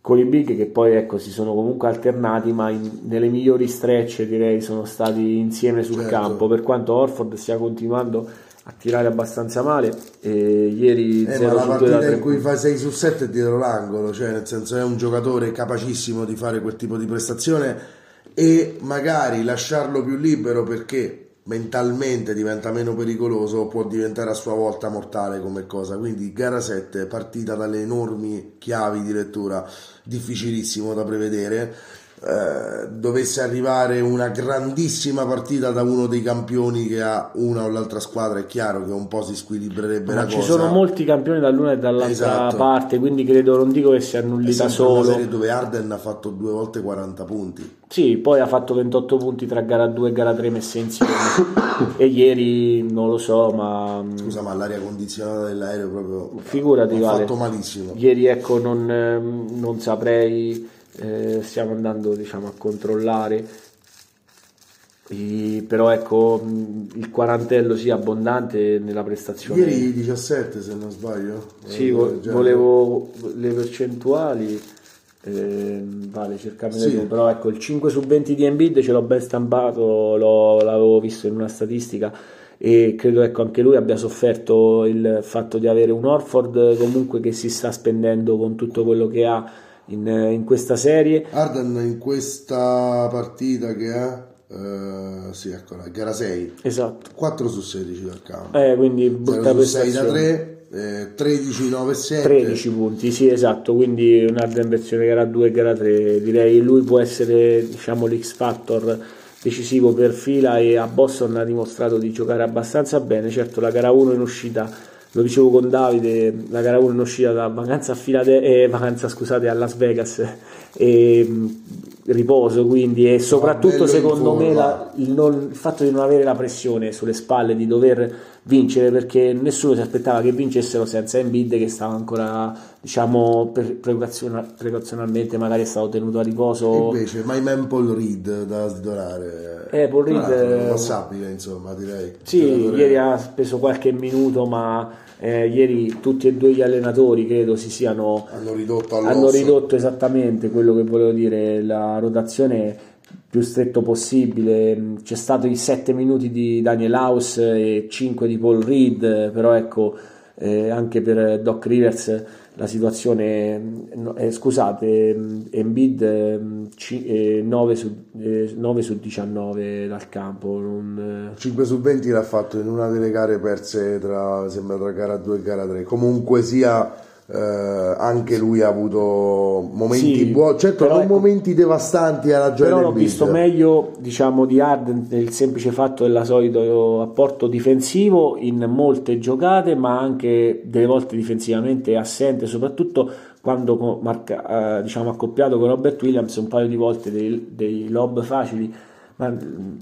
con i big che poi ecco, si sono comunque alternati ma in, nelle migliori stretch direi sono stati insieme sul certo. campo per quanto Orford stia continuando a tirare abbastanza male e ieri eh, ma la partita in cui fa 6 su 7 è dietro l'angolo cioè nel senso è un giocatore capacissimo di fare quel tipo di prestazione e magari lasciarlo più libero perché mentalmente diventa meno pericoloso può diventare a sua volta mortale come cosa. Quindi gara 7 partita dalle enormi chiavi di lettura difficilissimo da prevedere eh, dovesse arrivare una grandissima partita da uno dei campioni che ha una o l'altra squadra, è chiaro che un po' si squilibrerebbe Ma la ci cosa. Ci sono molti campioni dall'una e dall'altra esatto. parte, quindi credo, non dico che si annulli da solo. Una serie dove Arden ha fatto due volte 40 punti. Sì, poi ha fatto 28 punti tra gara 2 e gara 3 messe insieme. e ieri non lo so, ma. Mm, Scusa, ma l'aria condizionata dell'aereo proprio. Figurati, ha vale. fatto malissimo. Ieri, ecco, non, ehm, non saprei eh, stiamo andando diciamo, a controllare. I, però ecco il quarantello sì abbondante nella prestazione. Ieri 17 se non sbaglio. Sì eh, vo- volevo le percentuali eh, vale cercare sì. però ecco il 5 su 20 di Embiid ce l'ho ben stampato l'ho, l'avevo visto in una statistica e credo ecco anche lui abbia sofferto il fatto di avere un Orford comunque che si sta spendendo con tutto quello che ha in, in questa serie. Arden in questa partita che ha Uh, sì, eccola, gara 6. Esatto. 4 su 16 dal campo. Eh, quindi brutta prestazione. 6 da 3, eh, 13, 9, 7. 13 punti, sì, esatto, quindi un'Arden versione gara 2 e gara 3. Direi lui può essere, diciamo, l'X Factor decisivo per fila e a Boston ha dimostrato di giocare abbastanza bene. Certo, la gara 1 in uscita lo dicevo con Davide, la gara 1 è uscita da vacanza a, Filade- eh, vacanza, scusate, a Las Vegas e riposo quindi e soprattutto secondo me la, il, non, il, fatto di non avere la pressione sulle spalle di dover vincere perché nessuno si aspettava che vincessero senza Embiid che stava ancora diciamo precauzionalmente magari è stato tenuto a riposo. Invece my man Paul Reed da sdorare? Eh Paul Reed passabile insomma direi. sì ieri ha speso qualche minuto ma eh, ieri tutti e due gli allenatori credo si siano hanno ridotto, hanno ridotto esattamente quello che volevo dire. La rotazione più stretto possibile. C'è stato i 7 minuti di Daniel House e 5 di Paul Reed però ecco eh, anche per Doc Rivers la situazione, eh, scusate, Embiid c- eh, 9, su, eh, 9 su 19 dal campo. Non... 5 su 20 l'ha fatto in una delle gare perse tra, sembra tra gara 2 e gara 3. Comunque sia eh, anche lui ha avuto momenti sì, buoni, certo non ecco, momenti devastanti alla gioia però l'ho visto meglio diciamo di Arden nel semplice fatto del solito apporto difensivo in molte giocate ma anche delle volte difensivamente assente soprattutto quando marca, eh, diciamo accoppiato con Robert Williams un paio di volte dei, dei lob facili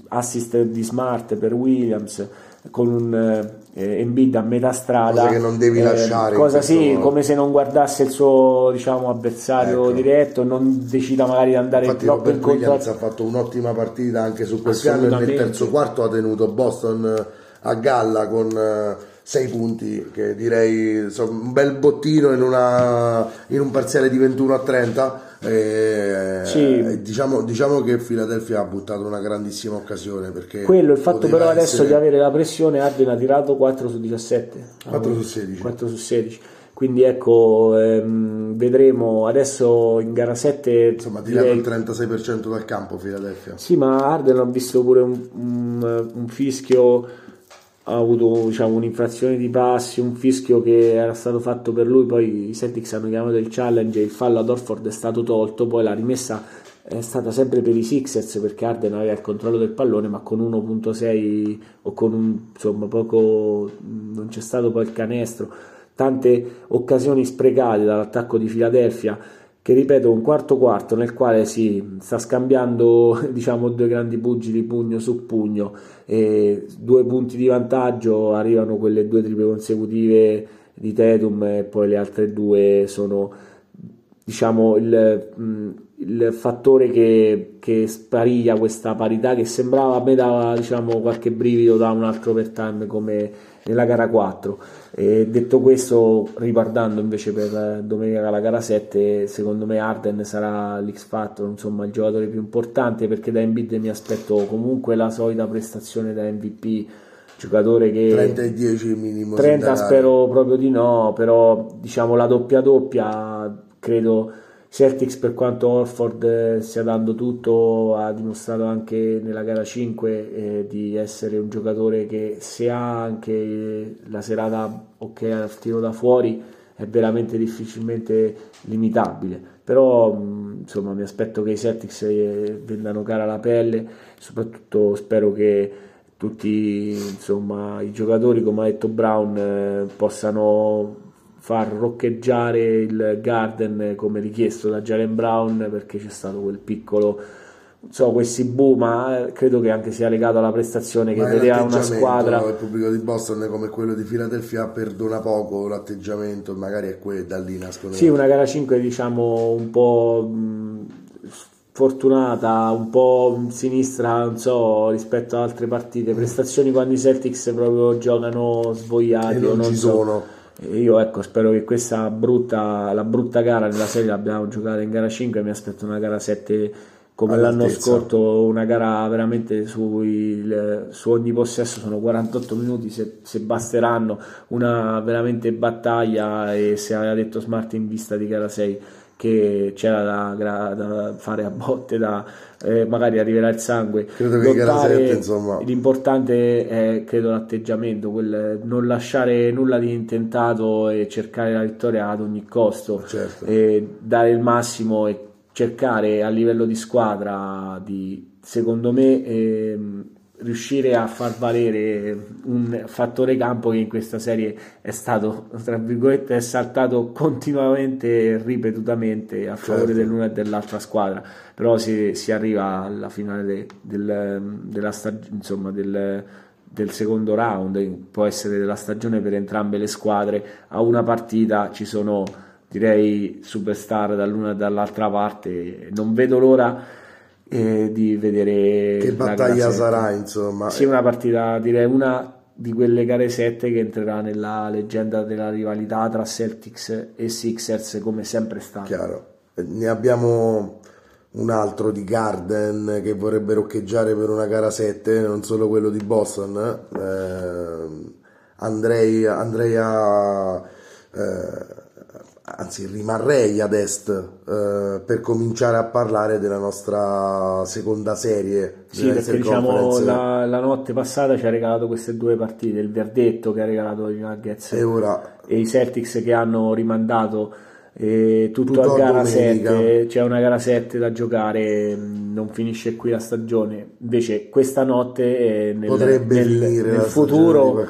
assist di Smart per Williams con un eh, Embiid a metà strada cosa che non devi eh, lasciare cosa sì, come se non guardasse il suo diciamo, avversario ecco. diretto non decida magari di andare Infatti troppo Robert in Williams ha fatto un'ottima partita anche su quel piano e nel terzo quarto ha tenuto Boston a galla con 6 eh, punti che direi insomma, un bel bottino in, una, in un parziale di 21 a 30 e, sì. diciamo, diciamo, che Philadelphia ha buttato una grandissima occasione perché quello il fatto però adesso essere... di avere la pressione Arden ha tirato 4 su 17 4 su 16 4 su 16 quindi ecco ehm, vedremo adesso in gara 7 insomma ha tirato il 36% dal campo Philadelphia. Sì ma Arden ho visto pure un, un, un fischio ha avuto diciamo, un'infrazione di passi, un fischio che era stato fatto per lui, poi i Celtics hanno chiamato il challenge, il fallo ad Orford è stato tolto, poi la rimessa è stata sempre per i Sixers perché Arden aveva il controllo del pallone ma con 1.6 o con un, insomma poco non c'è stato poi il canestro. Tante occasioni sprecate dall'attacco di Philadelphia che ripeto un quarto quarto nel quale si sta scambiando [laughs] diciamo due grandi pugili pugno su pugno e due punti di vantaggio arrivano quelle due triple consecutive di Tetum e poi le altre due sono diciamo il, il fattore che, che, spariglia questa parità che sembrava a me dava diciamo qualche brivido da un altro overtime come nella gara 4 e detto questo, riguardando invece per domenica la gara 7, secondo me Arden sarà l'X Factor, insomma il giocatore più importante perché da Embiid mi aspetto comunque la solita prestazione da MVP, giocatore che 30 e 10 minimo 30 spero proprio di no, però diciamo la doppia doppia credo Celtics per quanto Orford eh, stia dando tutto ha dimostrato anche nella gara 5 eh, di essere un giocatore che se ha anche la serata ok al tiro da fuori è veramente difficilmente limitabile. Però insomma mi aspetto che i Celtics eh, vendano cara la pelle soprattutto spero che tutti insomma, i giocatori come ha detto Brown eh, possano far roccheggiare il Garden come richiesto da Jalen Brown perché c'è stato quel piccolo non so, questi boom, ma eh, credo che anche sia legato alla prestazione che vedeva una squadra. Il pubblico di Boston come quello di Philadelphia perdona poco l'atteggiamento, magari è que- da lì nascono. Sì, una gara 5 diciamo un po' mh, fortunata, un po' sinistra, non so, rispetto ad altre partite. Prestazioni quando i Celtics proprio giocano svogliati e non, non ci so. sono io ecco, spero che questa brutta, la brutta gara nella serie l'abbiamo giocata in gara 5 mi aspetto una gara 7 come l'anno scorso, una gara veramente sui, su ogni possesso sono 48 minuti se, se, basteranno, una veramente battaglia e se aveva detto Smart in vista di gara 6 che c'era da, da fare a botte, da, eh, magari arriverà il sangue. Credo che gara 7, insomma. L'importante è, credo, l'atteggiamento, quel non lasciare nulla di intentato e cercare la vittoria ad ogni costo, certo. dare il massimo e cercare a livello di squadra di, secondo me, eh, riuscire a far valere un fattore campo che in questa serie è stato, tra virgolette, è saltato continuamente e ripetutamente a favore certo. dell'una e dell'altra squadra, però si, si arriva alla finale de, del, della stag- insomma, del, del secondo round, può essere della stagione per entrambe le squadre, a una partita ci sono direi superstar dall'una e dall'altra parte, non vedo l'ora eh, di vedere che battaglia sarà insomma. Sì una partita direi una di quelle gare 7 che entrerà nella leggenda della rivalità tra Celtics e Sixers come sempre stato chiaro. Ne abbiamo un altro di Garden che vorrebbe roccheggiare per una gara 7 non solo quello di Boston eh, Andrei, Andrea eh, anzi rimarrei ad est eh, per cominciare a parlare della nostra seconda serie. Sì, perché diciamo la, la, notte passata ci ha regalato queste due partite, il verdetto che ha regalato i Nuggets e, ora... e i Celtics che hanno rimandato e tutto, tutto a gara 7 c'è una gara 7 da giocare non finisce qui la stagione. Invece questa notte nel, potrebbe nel, finire nel futuro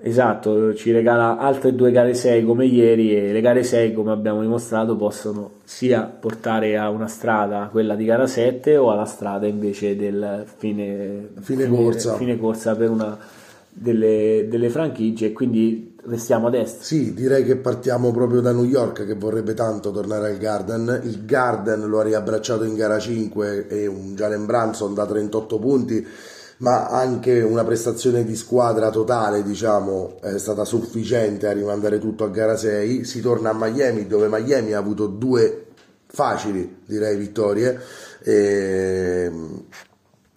esatto ci regala altre due gare 6 come ieri e le gare 6 come abbiamo dimostrato possono sia portare a una strada quella di gara 7 o alla strada invece del fine, fine, fine corsa. fine corsa per una delle, delle franchigie. Quindi restiamo ad est. Sì, direi che partiamo proprio da New York che vorrebbe tanto tornare al Garden. Il Garden lo ha riabbracciato in gara 5 e un Jalen Branson da 38 punti, ma anche una prestazione di squadra totale, diciamo, è stata sufficiente a rimandare tutto a gara 6. Si torna a Miami dove Miami ha avuto due facili, direi, vittorie. E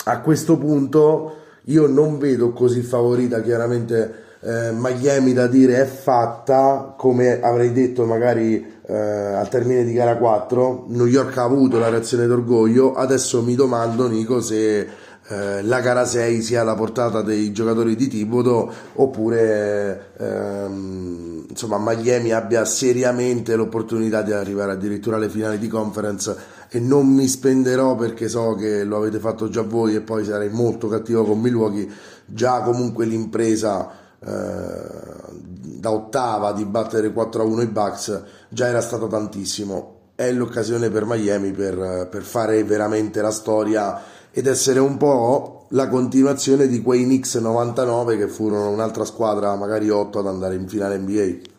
a questo punto io non vedo così favorita chiaramente eh, Miami da dire è fatta come avrei detto magari eh, al termine di gara 4 New York ha avuto la reazione d'orgoglio adesso mi domando Nico se eh, la gara 6 sia alla portata dei giocatori di Tibodo oppure ehm, insomma Miami abbia seriamente l'opportunità di arrivare addirittura alle finali di conference. E non mi spenderò perché so che lo avete fatto già voi e poi sarei molto cattivo con Milwaukee. Già comunque l'impresa da ottava di battere 4-1 i Bucks già era stato tantissimo è l'occasione per Miami per, per fare veramente la storia ed essere un po' la continuazione di quei Knicks 99 che furono un'altra squadra magari 8 ad andare in finale NBA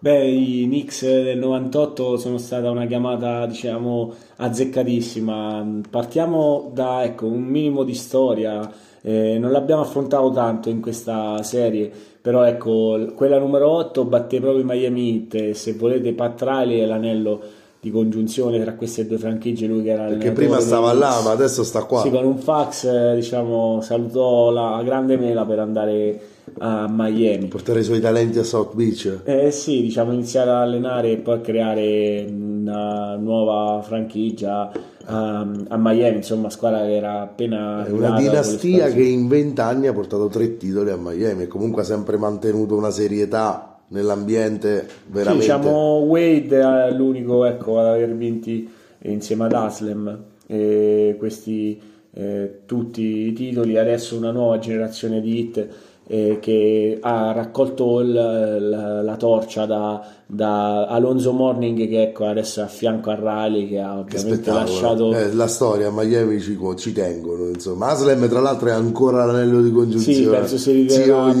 Beh, i Knicks del 98 sono stata una chiamata, diciamo, azzeccatissima. Partiamo da ecco, un minimo di storia. Eh, non l'abbiamo affrontato tanto in questa serie, però ecco, quella numero 8 batte proprio Miami Heat. Se volete, Pat Riley è l'anello di congiunzione tra queste due franchigie. Lui che era Perché prima stava là, ma adesso sta qua. Sì, con un fax, eh, diciamo, salutò la grande mela per andare a Miami. Portare i suoi talenti a South Beach. Eh sì, diciamo iniziare ad allenare e poi a creare una nuova franchigia um, a Miami, insomma, squadra che era appena... È una dinastia che in vent'anni ha portato tre titoli a Miami e comunque ha sempre mantenuto una serietà nell'ambiente veramente... Sì, diciamo Wade è l'unico ecco, ad aver vinti insieme ad Aslem eh, questi eh, tutti i titoli, adesso una nuova generazione di hit eh, che ha raccolto il, la, la, torcia da, da, Alonso Morning che ecco adesso è a fianco a Riley che ha ovviamente che lasciato eh, la storia Miami ci, ci, tengono insomma. Aslem tra l'altro è ancora l'anello di congiunzione. Sì penso si ritirerà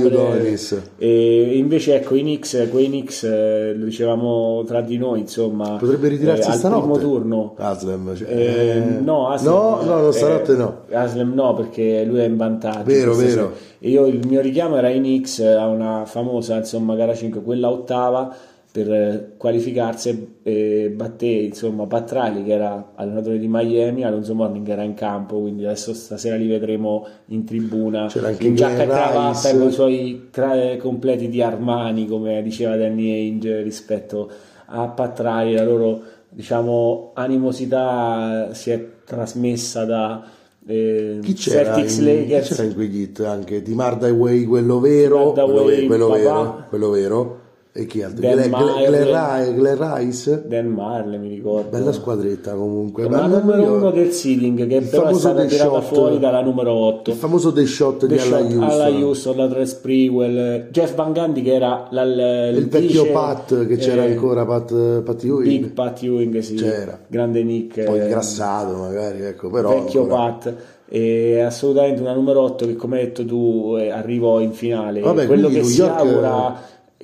e invece ecco i Knicks quei Knicks eh, lo dicevamo tra di noi insomma potrebbe ritirarsi eh, al stanotte. primo turno. Aslem cioè, eh, no, Aslem no no no stanotte no. Aslem no perché lui è in vantaggio. Vero vero. Io il mio richiamo era in X a una famosa insomma gara 5 quella ottava per qualificarsi e batté insomma Patrali che era allenatore di Miami Alonso Morning era in campo quindi adesso stasera li vedremo in tribuna. In giacca e cravatta con i suoi tra- completi di Armani come diceva Danny Ainge rispetto a Patrali la loro diciamo animosità si è trasmessa da eh, chi c'era Celtics in, Lakers. chi c'era in quegli hit? Anche di Mardaway quello vero? Quello, quello, vero quello vero E chi altro? Dan Glen, Marley. Glen, Glen, Glen Rice? Dan Marley mi ricordo. Bella squadretta comunque. Ma la Guarda, numero io- uno del seeding che il però è stata tirata Shot. fuori dalla numero 8. Il famoso The Shot di The Alla Shot, Houston. alla Houston, la Tres Sprewell, Jeff Van Gundy che era la- il, Il vecchio vice, Pat che c'era eh, ancora, Pat, Pat Ewing. Big Pat Ewing, sì, C'era. grande Nick. Poi eh, ingrassato magari, ecco, però... vecchio ancora- Pat è assolutamente una numero 8 che come hai detto tu eh, arrivò in finale Vabbè, quello, che si York- augura,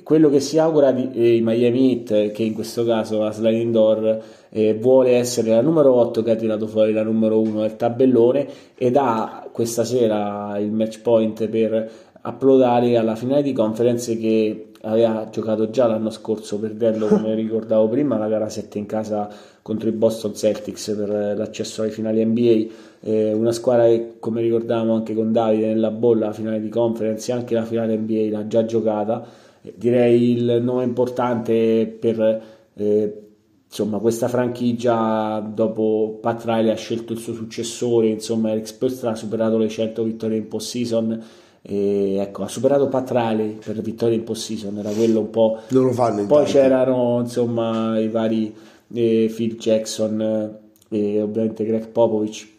quello che si augura di eh, Miami Heat che in questo caso la sliding door eh, vuole essere la numero 8 che ha tirato fuori la numero 1 del tabellone ed ha questa sera il match point per uploadare alla finale di conference che aveva giocato già l'anno scorso perdendo come [laughs] ricordavo prima la gara 7 in casa contro i Boston Celtics per l'accesso alle finali NBA eh, una squadra che come ricordavamo anche con Davide nella bolla la finale di conference e anche la finale NBA l'ha già giocata direi il nome importante per eh, insomma questa franchigia dopo Pat Riley ha scelto il suo successore insomma Eric Spoelstra ha superato le 100 vittorie in post-season e ecco ha superato Pat Riley per vittorie in post-season era quello un po' Non lo fanno poi c'erano insomma i vari eh, Phil Jackson eh, e ovviamente Greg Popovich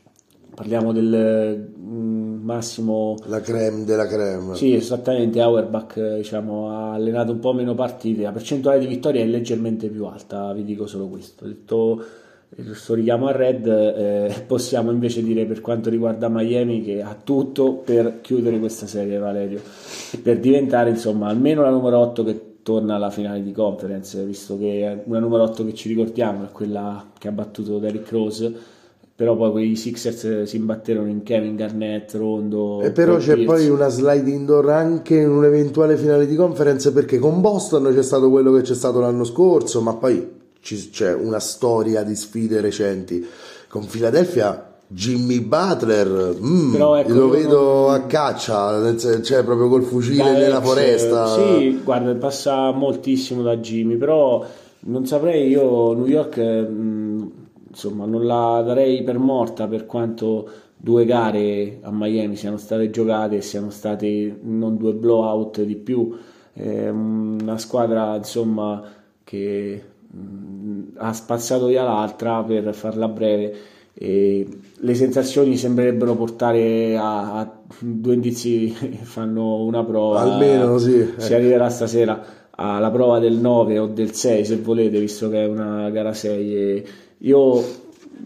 parliamo del mm, massimo La creme della creme. sì, esattamente. Auerbach eh, diciamo, ha allenato un po' meno partite. La percentuale di vittorie è leggermente più alta, vi dico solo questo. Detto questo richiamo a Red, eh, [laughs] possiamo invece dire per quanto riguarda Miami che ha tutto per chiudere questa serie, Valerio, e per diventare insomma almeno la numero 8 che torna alla finale di conference, visto che una numero 8 che ci ricordiamo è quella che ha battuto Derrick Rose. Però poi quei Sixers si imbatterono in Kevin Garnett, Rondo. E però c'è Pierce. poi una slide indoor anche in un'eventuale finale di conference perché con Boston c'è stato quello che c'è stato l'anno scorso, ma poi c'è una storia di sfide recenti. Con Philadelphia Jimmy Butler, mm, Però ecco, lo vedo a caccia, cioè proprio col fucile Da nella ex, foresta. Sì, guarda, passa moltissimo da Jimmy, però non saprei io New York, mh, insomma, non la darei per morta per quanto due gare a Miami siano state giocate e siano state non due blowout di più. È una squadra, insomma, che mh, ha spazzato via l'altra per farla breve. E le sensazioni sembrerebbero portare a, a due indizi che fanno una prova. Almeno sì, Si ecco. arriverà stasera alla prova del 9 o del 6 se volete, visto che è una gara 6. E io,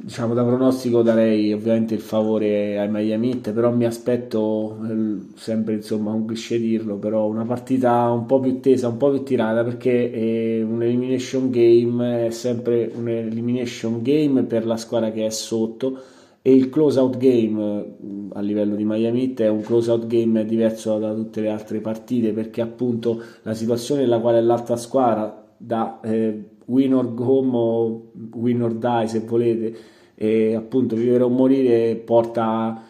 diciamo, da pronostico darei ovviamente il favore ai Miami Heat, però mi aspetto, eh, sempre insomma un cliché dirlo, però una partita un po' più tesa, un po' più tirata, perché un elimination game è sempre un elimination game per la squadra che è sotto. E il close out game eh, a livello di Miami Heat è un close out game diverso da tutte le altre partite perché appunto la situazione nella quale l'altra squadra da eh, win or go o win or die se volete e appunto vivere o morire porta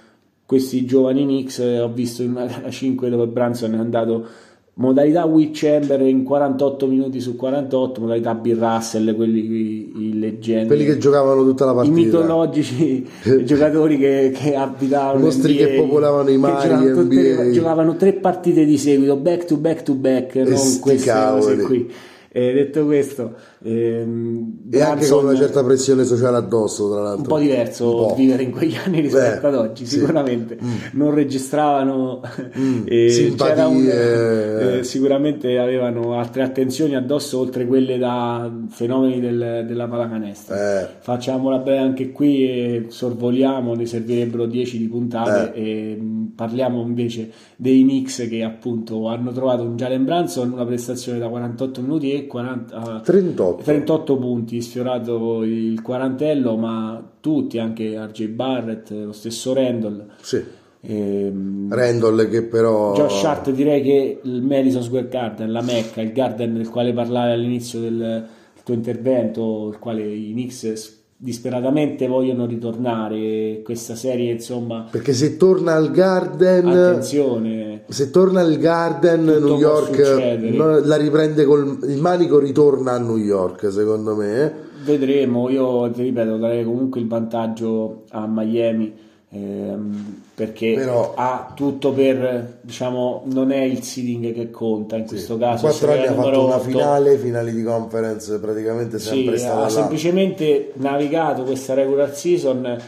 questi giovani Knicks ho visto in una gara [laughs] 5 dove Branson è andato modalità Will Chamber in 48 minuti su 48 modalità Bill Russell quelli i, i leggendi Quelli che giocavano tutta la i partita. mitologici [laughs] giocatori che, che abitavano I mostri NBA, che popolavano i che mari giocavano, tutte giocavano tre partite di seguito back to back to back non sti queste cose cavoli. qui E detto questo ehm, E anche con una certa pressione sociale addosso, tra l'altro. un po' diverso Un po'. vivere in quegli anni rispetto Beh, ad oggi, sì. sicuramente Mm. non registravano Mm, [laughs] e simpatie, c'era un- eh. eh, sicuramente avevano altre attenzioni addosso oltre quelle da fenomeni del- della pallacanestro. Eh, Facciamola bene anche qui e sorvoliamo, ne servirebbero 10 di puntate Eh. e mh, parliamo invece dei Knicks che appunto hanno trovato un Jalen Branson una prestazione da 48 minuti e 40, 38. 38 punti, sfiorato il quarantello, ma tutti, anche RJ Barrett, lo stesso Randall. Sì. ehm, Randall che però... Josh Hart direi che il Madison Square Garden, la Mecca, il Garden del quale parlavi all'inizio del, tuo intervento, il quale i Knicks disperatamente vogliono ritornare, questa serie insomma, Perché se torna al Garden... attenzione, Se torna al Garden, New York no, la riprende col il manico ritorna a New York, secondo me. vedremo, io ti ripeto, darei comunque il vantaggio a Miami ehm, perché Però- ha tutto per diciamo non è il seeding che conta in questo caso quattro se anni ha fatto una finale, finali di conference praticamente sì, sempre stata ha là. semplicemente navigato questa regular season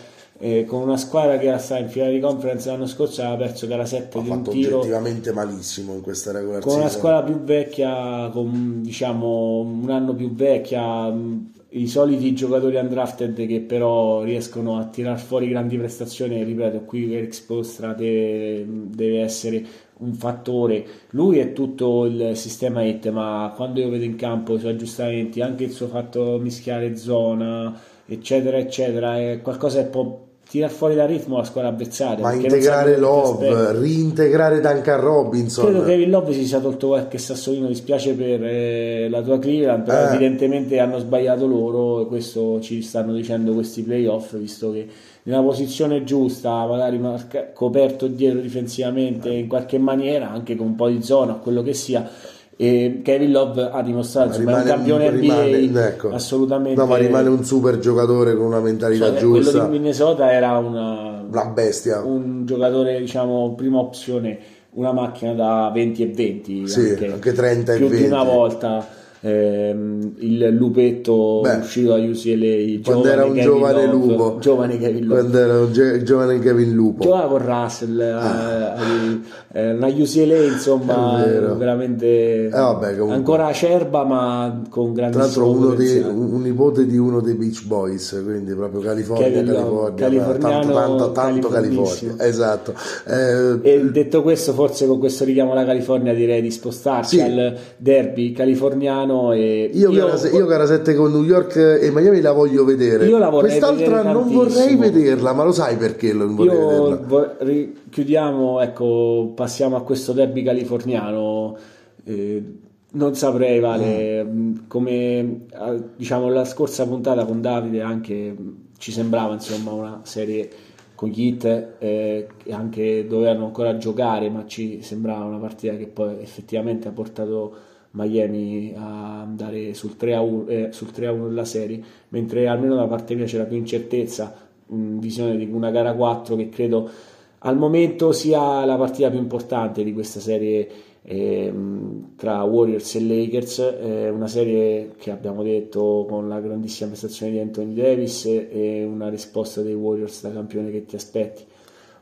eh, con una squadra che era stata in finale di conference l'anno scorso aveva perso gara 7 ha di un fatto tiro oggettivamente malissimo in questa regular con una season. squadra più vecchia, con diciamo un anno più vecchia, i soliti giocatori undrafted che però riescono a tirar fuori grandi prestazioni, ripeto, qui Eric Spostra de- deve essere un fattore. Lui è tutto il sistema hit, ma quando io vedo in campo i suoi aggiustamenti, anche il suo fatto mischiare zona, eccetera, eccetera, è qualcosa che può tirar fuori dal ritmo la squadra avversaria. ma integrare. Love, reintegrare Duncan Robinson. Credo che Kevin Love si sia tolto qualche sassolino, dispiace per eh, la tua Cleveland, però Eh. evidentemente hanno sbagliato loro e questo ci stanno dicendo questi playoff, visto che nella posizione giusta, magari marca- coperto dietro difensivamente in qualche maniera, anche con un po' di zona, quello che sia, e Kevin Love ha dimostrato insomma, è un campione NBA rimane- ecco. assolutamente No, ma rimane un super giocatore con una mentalità cioè, quello giusta, di Minnesota era una, una bestia. un giocatore, diciamo, prima opzione, una macchina da 20 e 20, Sì, anche 30 e più di 20. una volta. Ehm, il lupetto Beh, uscito da UCLA, Quando era un Kevin giovane Love, lupo, giovane Kevin Love. quando era un ge- giovane Kevin Lupo. Giocava con Russell, eh, ai- eh, una UCLA insomma veramente vabbè, comunque. ancora acerba ma con Tra grandissimo l'altro uno dei- un, nipote di uno dei Beach Boys, quindi proprio California, Kevin California, tanto, tanto, tanto. California, esatto. Eh, E detto questo, forse con questo richiamo alla California direi di spostarci Sì. al derby californiano. E io, gara, se- io gara 7 con New York e Miami la voglio vedere. Io la vorrei Quest'altra non vorrei vederla, ma lo sai perché non vorrei io vederla? vor- ri- chiudiamo, ecco, passiamo a questo derby californiano. Eh, non saprei, Vale, Mm. mh, come diciamo la scorsa puntata con Davide anche ci sembrava insomma una serie con gli hit eh, che anche dovevano ancora giocare, ma ci sembrava una partita che poi effettivamente ha portato Miami a andare sul 3 a 1, eh, sul 3 a 1 della serie, mentre almeno da parte mia c'era più incertezza, in visione di una gara 4 che credo al momento sia la partita più importante di questa serie ehm, tra Warriors e Lakers, eh, una serie che abbiamo detto con la grandissima prestazione di Anthony Davis e una risposta dei Warriors da campione che ti aspetti.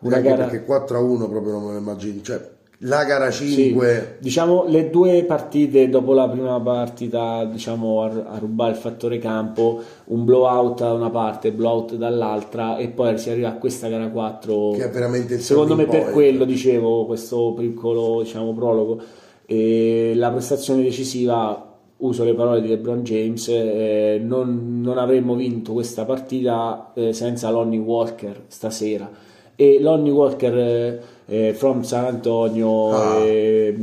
Una Anche gara, perché 4 a 1 proprio non me lo immagino. Cioè, la gara sì, 5 diciamo le due partite dopo la prima partita, diciamo a, rubare il fattore campo, un blowout da una parte, blowout dall'altra, e poi si arriva a questa gara 4 che è veramente il secondo me turning per point. quello dicevo questo piccolo diciamo prologo. E la prestazione decisiva uso le parole di LeBron James eh, non, non avremmo vinto questa partita eh, senza Lonnie Walker stasera. E Lonnie Walker eh, eh, from San Antonio Ah. eh,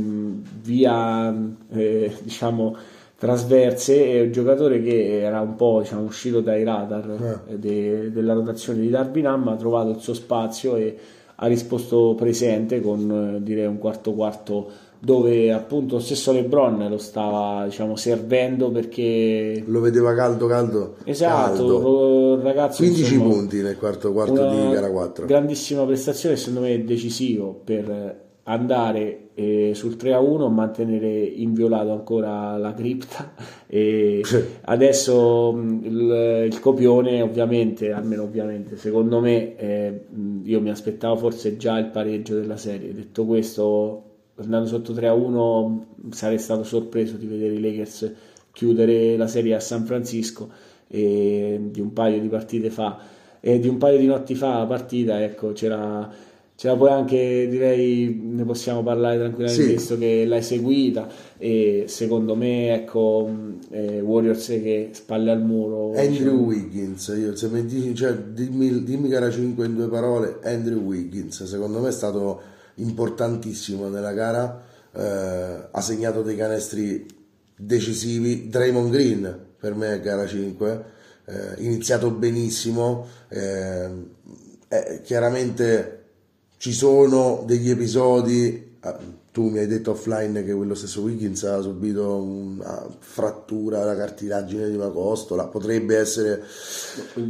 via eh, diciamo trasverse è un giocatore che era un po' diciamo, uscito dai radar eh, de- della rotazione di Darwin Ham ha trovato il suo spazio e ha risposto presente con eh, direi un quarto quarto dove appunto lo stesso LeBron lo stava diciamo servendo perché lo vedeva caldo caldo esatto caldo. ragazzo 15 insomma, punti nel quarto quarto di gara 4 grandissima prestazione secondo me decisivo per andare eh, sul 3 a 1 mantenere inviolato ancora la cripta. [laughs] E [laughs] adesso mh, il, il copione ovviamente almeno ovviamente secondo me eh, mh, io mi aspettavo forse già il pareggio della serie. Detto questo andando sotto 3 a 1 sarei stato sorpreso di vedere i Lakers chiudere la serie a San Francisco e di un paio di partite fa. E di un paio di notti fa la partita ecco c'era c'era poi anche direi ne possiamo parlare tranquillamente Sì. visto che l'hai seguita. E secondo me ecco eh, Warriors che spalle al muro. Andrew Wiggins io, se mi dici, cioè, dimmi, dimmi gara 5 in due parole Andrew Wiggins secondo me è stato importantissimo nella gara eh, ha segnato dei canestri decisivi. Draymond Green per me è gara 5 eh, iniziato benissimo eh, eh, chiaramente ci sono degli episodi eh, tu mi hai detto offline che quello stesso Wiggins ha subito una frattura alla cartilagine di una costola, potrebbe essere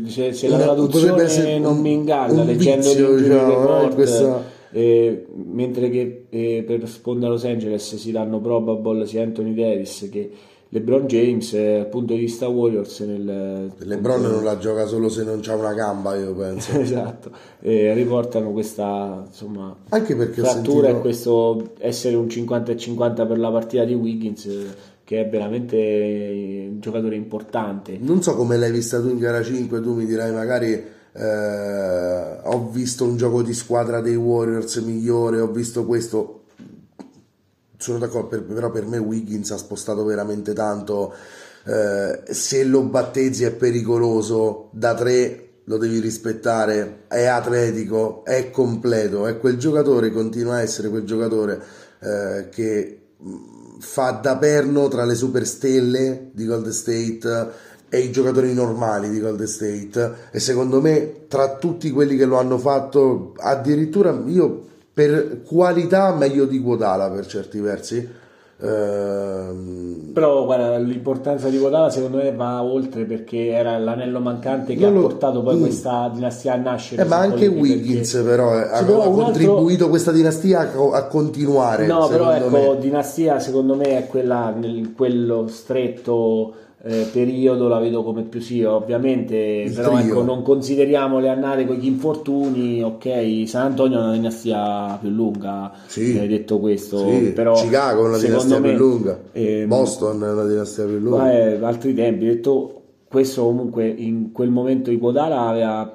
se, se la traduzione non mi inganna leggendo vizio, diciamo, report, questa... eh, mentre che eh, per Sponda Los Angeles si danno probable sia Anthony Davis che LeBron James eh, dal punto di vista Warriors nel, LeBron non la gioca solo se non c'ha una gamba io penso. [laughs] Esatto. E riportano questa insomma anche perché frattura sentito... e questo essere un 50 e 50 per la partita di Wiggins che è veramente un giocatore importante. Non so come l'hai vista tu in gara 5 tu mi dirai magari eh, ho visto un gioco di squadra dei Warriors migliore ho visto questo sono d'accordo, per, però per me Wiggins ha spostato veramente tanto. Eh, se lo battezzi è pericoloso, da tre lo devi rispettare, è atletico, è completo, è quel giocatore, continua a essere quel giocatore eh, che mm, fa da perno tra le superstelle di Golden State e i giocatori normali di Golden State e secondo me tra tutti quelli che lo hanno fatto addirittura io per qualità meglio di Guadala per certi versi. Ehm... Però guarda, l'importanza di Guadala secondo me va oltre perché era l'anello mancante che non ha portato poi mm. questa dinastia a nascere. Eh, ma anche Wiggins perché... però eh, ha, però contribuito altro... questa dinastia a, a continuare. No, però ecco, me. dinastia secondo me è quella nel quello stretto eh, periodo la vedo come più sì, ovviamente, Il però ecco, non consideriamo le annate con gli infortuni, ok, San Antonio è una dinastia più lunga, sì. hai detto questo, sì. però Chicago è una dinastia me, più lunga, eh, Boston è una dinastia più lunga. Eh, altri tempi, detto questo comunque in quel momento Iguodala aveva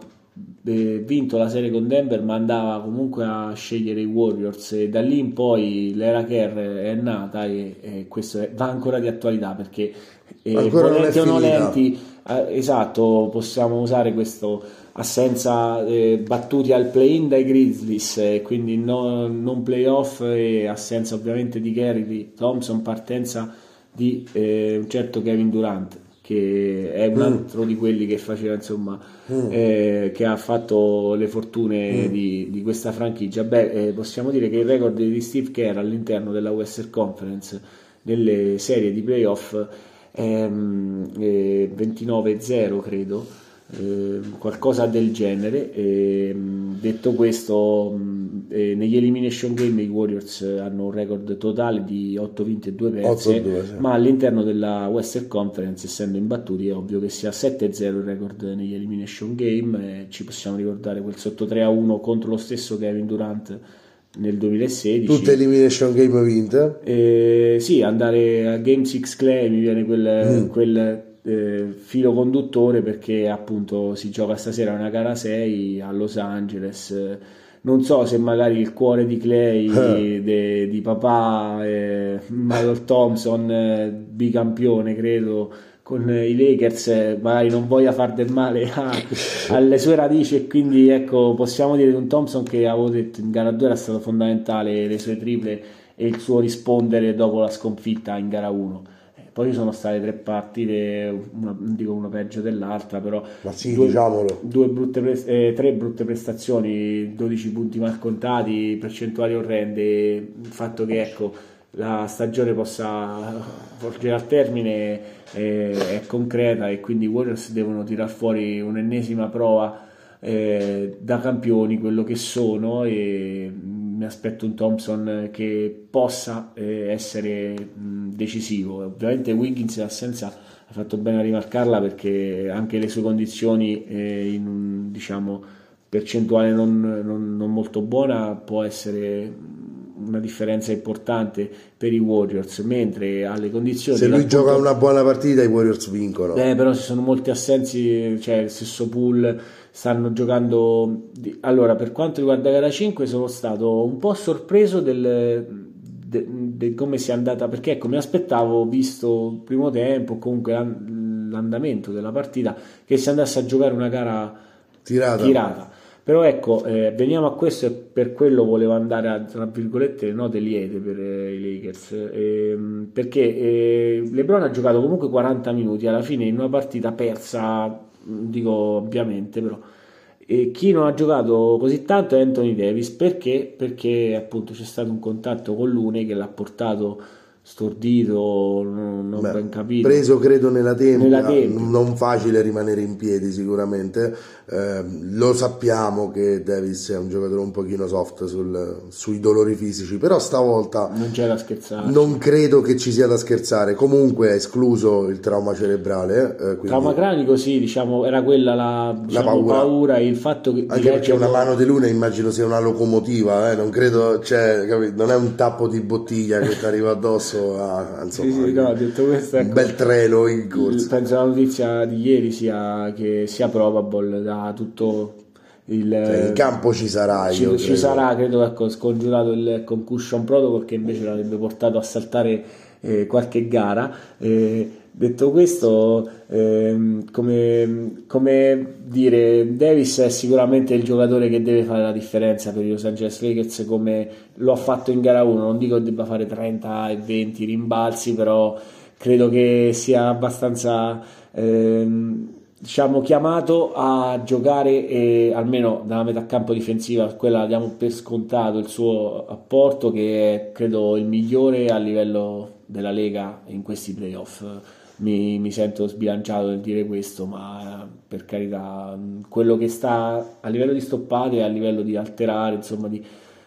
eh, vinto la serie con Denver ma andava comunque a scegliere i Warriors e da lì in poi l'era Kerr è nata e, e questo è, va ancora di attualità perché eh, ancora volenti o nolenti eh, esatto possiamo usare questo assenza eh, battuti al play-in dai Grizzlies eh, quindi no, non playoff e assenza ovviamente di Kerry Thompson partenza di eh, un certo Kevin Durant che è un mm. altro mm. di quelli che faceva insomma mm. eh, che ha fatto le fortune mm. di, di, questa franchigia beh eh, possiamo dire che il record di Steve Kerr all'interno della Western Conference nelle serie di playoff 29-0 credo eh, qualcosa del genere e, detto questo eh, negli elimination game i Warriors hanno un record totale di 8 vinti e 2 perse 8-2, sì. ma all'interno della Western Conference essendo imbattuti è ovvio che sia 7-0 il record negli elimination game ci possiamo ricordare quel sotto 3-1 contro lo stesso Kevin Durant nel 2016 tutte elimination game vinte eh, sì andare a Game 6 Clay mi viene quel, mm. quel eh, filo conduttore perché appunto si gioca stasera una gara 6 a Los Angeles. Non so se magari il cuore di Clay, eh. de, di papà, eh, Michael Thompson, eh, bicampione credo, con i Lakers, eh, magari non voglia far del male a, alle sue radici e quindi ecco possiamo dire di un Thompson che avevo detto in gara 2 era stato fondamentale le sue triple e il suo rispondere dopo la sconfitta in gara 1 poi sono state tre partite, una, non dico una peggio dell'altra, però sì, due, diciamolo. due brutte pre- eh, tre brutte prestazioni, 12 punti mal contati, percentuali orrende, il fatto che ecco, la stagione possa volgere al termine eh, è concreta e quindi i Warriors devono tirar fuori un'ennesima prova eh, da campioni, quello che sono e mi aspetto un Thompson che possa eh, essere mh, decisivo. Ovviamente Wiggins in assenza ha fatto bene a rimarcarla perché anche le sue condizioni eh, in diciamo, percentuale non, non, non, molto buona può essere una differenza importante per i Warriors mentre alle condizioni se lui gioca una buona partita i Warriors vincono eh, però ci sono molti assensi cioè il stesso pool stanno giocando. Allora, per quanto riguarda gara 5, sono stato un po' sorpreso del, de, de come sia andata perché ecco mi aspettavo visto il primo tempo comunque l'andamento della partita che si andasse a giocare una gara tirata, tirata. Però ecco eh, veniamo a questo e per quello volevo andare a tra virgolette le note liete per eh, i Lakers. Eh, perché Lebron ha giocato comunque 40 minuti alla fine in una partita persa dico ovviamente però. E chi non ha giocato così tanto è Anthony Davis. Perché? Perché appunto c'è stato un contatto con l'Une che l'ha portato stordito, non, non Beh, ben capito. Preso credo nella tempia, Nella tempia. non facile rimanere in piedi sicuramente. Eh, lo sappiamo che Davis è un giocatore un pochino soft sul- sui dolori fisici, però stavolta Non c'è da scherzare. non credo che ci sia da scherzare. Comunque è escluso il trauma cerebrale. eh, quindi- Trauma cranico, sì, diciamo, era quella la, diciamo, paura. paura. e il fatto che Anche perché una mano di luna immagino sia una locomotiva, eh, non credo, cioè, non è un tappo di bottiglia che ti arriva addosso a, a, Sì, insomma, sì, no, detto questo, un ecco, bel treno in corsa. penso la notizia di ieri sia che sia probable da tutto il Cioè, in campo ci sarà, ci, io ci credo. sarà credo ecco, scongiurato il concussion protocol che invece l'avrebbe portato a saltare eh, qualche gara Eh, detto questo ehm, come, come dire Davis è sicuramente il giocatore che deve fare la differenza per i Los Angeles Lakers come lo ha fatto in gara 1 non dico che debba fare 30 e 20 rimbalzi però credo che sia abbastanza ehm, diciamo chiamato a giocare e almeno dalla metà campo difensiva quella la diamo per scontato il suo apporto che è credo il migliore a livello della Lega in questi playoff mi, mi sento sbilanciato nel dire questo ma per carità quello che sta a livello di stoppate a livello di alterare insomma di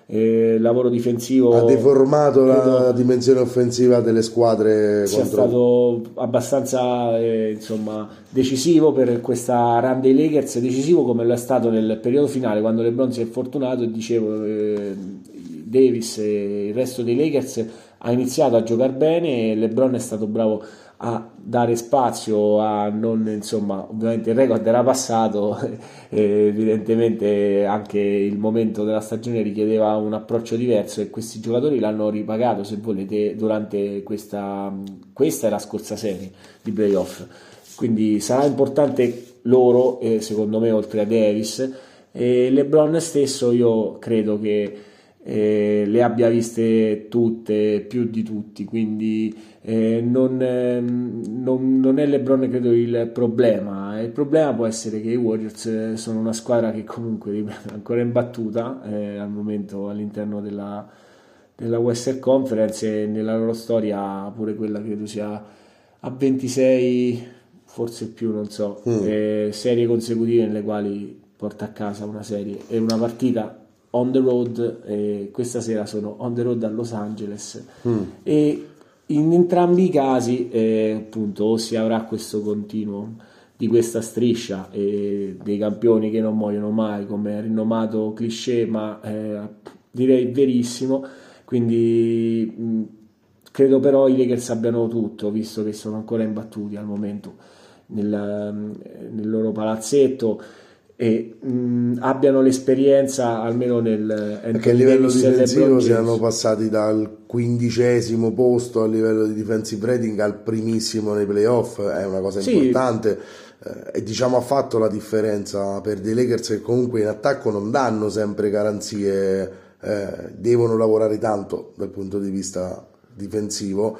eh, lavoro difensivo Ha deformato la dimensione offensiva delle squadre sia contro stato abbastanza eh, insomma, decisivo per questa run dei Lakers, decisivo come lo è stato nel periodo finale quando LeBron si è fortunato e dicevo eh, Davis e il resto dei Lakers ha iniziato a giocare bene e LeBron è stato bravo a dare spazio a non insomma ovviamente il record era passato [laughs] evidentemente anche il momento della stagione richiedeva un approccio diverso e questi giocatori l'hanno ripagato se volete durante questa questa è la scorsa serie di playoff. Quindi sarà importante loro eh, secondo me oltre a Davis e LeBron stesso io credo che eh, le abbia viste tutte, più di tutti, quindi eh, non, ehm, non- non è LeBron credo il problema, il problema può essere che i Warriors eh, sono una squadra che comunque è ancora imbattuta eh, al momento all'interno della, della Western Conference e nella loro storia pure quella credo sia a 26, forse più, non so, eh, serie consecutive nelle quali porta a casa una serie e una partita on the road e questa sera sono on the road a Los Angeles. E in entrambi i casi eh, appunto o si avrà questo continuo di questa striscia e dei campioni che non muoiono mai come rinomato cliché ma eh, direi verissimo. Quindi mh, credo però i Lakers abbiano tutto visto che sono ancora imbattuti al momento nel, nel loro palazzetto e mh, abbiano l'esperienza almeno nel perché a livello difensivo siamo passati dal quindicesimo posto a livello di defensive rating al primissimo nei playoff è una cosa Sì. importante eh, e diciamo ha fatto la differenza per dei Lakers che comunque in attacco non danno sempre garanzie eh, devono lavorare tanto dal punto di vista difensivo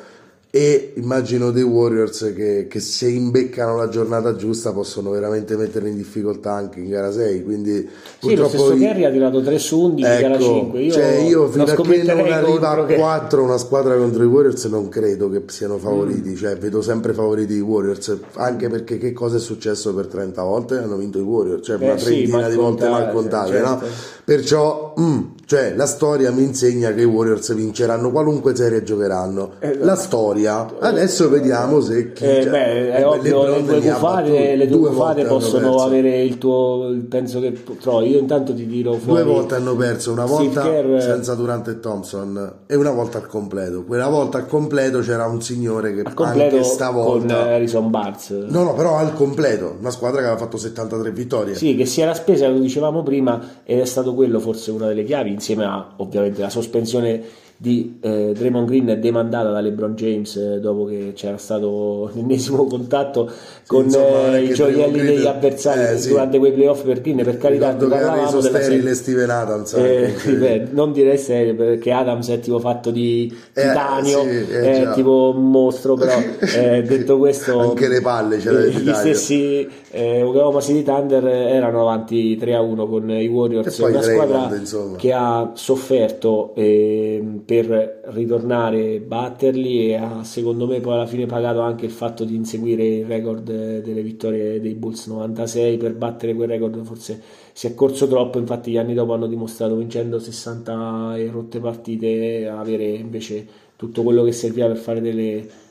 e immagino dei Warriors che, che se imbeccano la giornata giusta possono veramente mettere in difficoltà anche in gara 6 quindi Sì, lo stesso Kerry ha tirato 3 su 11 gara Ecco, 5 io, cioè io fino a che non arriva a che- 4 una squadra contro i Warriors non credo che siano favoriti, Mm. cioè vedo sempre favoriti i Warriors, anche perché che cosa è successo per 30 volte? Hanno vinto i Warriors, cioè Eh una trentina di volte mal contate, contate, no? certo. Perciò, mm, cioè la storia mi insegna che i Warriors vinceranno qualunque serie giocheranno. Eh, la storia, adesso vediamo se chi... Eh, cioè, beh, è eh, ovvio, LeBron le due le due due gufate volte hanno possono avere il tuo penso che trovo io intanto ti tiro Due fuori volte hanno perso, una volta Kerr- senza Durant e Thompson e una volta al completo. Quella volta al completo c'era un signore che anche con stavolta... Harrison Barnes No, no, però al completo, una squadra che aveva fatto 73 vittorie. Sì, che si era spesa, lo dicevamo prima, ed è stato quello forse una delle chiavi, insieme a ovviamente la sospensione di eh, Draymond Green demandata da LeBron James eh, dopo che c'era stato l'ennesimo contatto con insomma, eh, i gioielli Draymond degli Green- avversari eh, sì. durante quei playoff per Green, per carità, Ricordo che ha reso sterile. Steven Adams. Eh, ripeto, non direi serio perché Adams è tipo fatto di Eh, titanio, sì, è tipo un mostro, però [laughs] detto questo, Anche le palle c'era gli stessi eh, Oklahoma City Thunder erano avanti 3-1 con i Warriors, una squadra Raymond, che ha sofferto eh, per ritornare, batterli e ha secondo me poi alla fine pagato anche il fatto di inseguire il record delle vittorie dei Bulls 96 per battere quel record forse si è corso troppo, infatti gli anni dopo hanno dimostrato vincendo 60 e rotte partite avere invece tutto quello che serviva per fare delle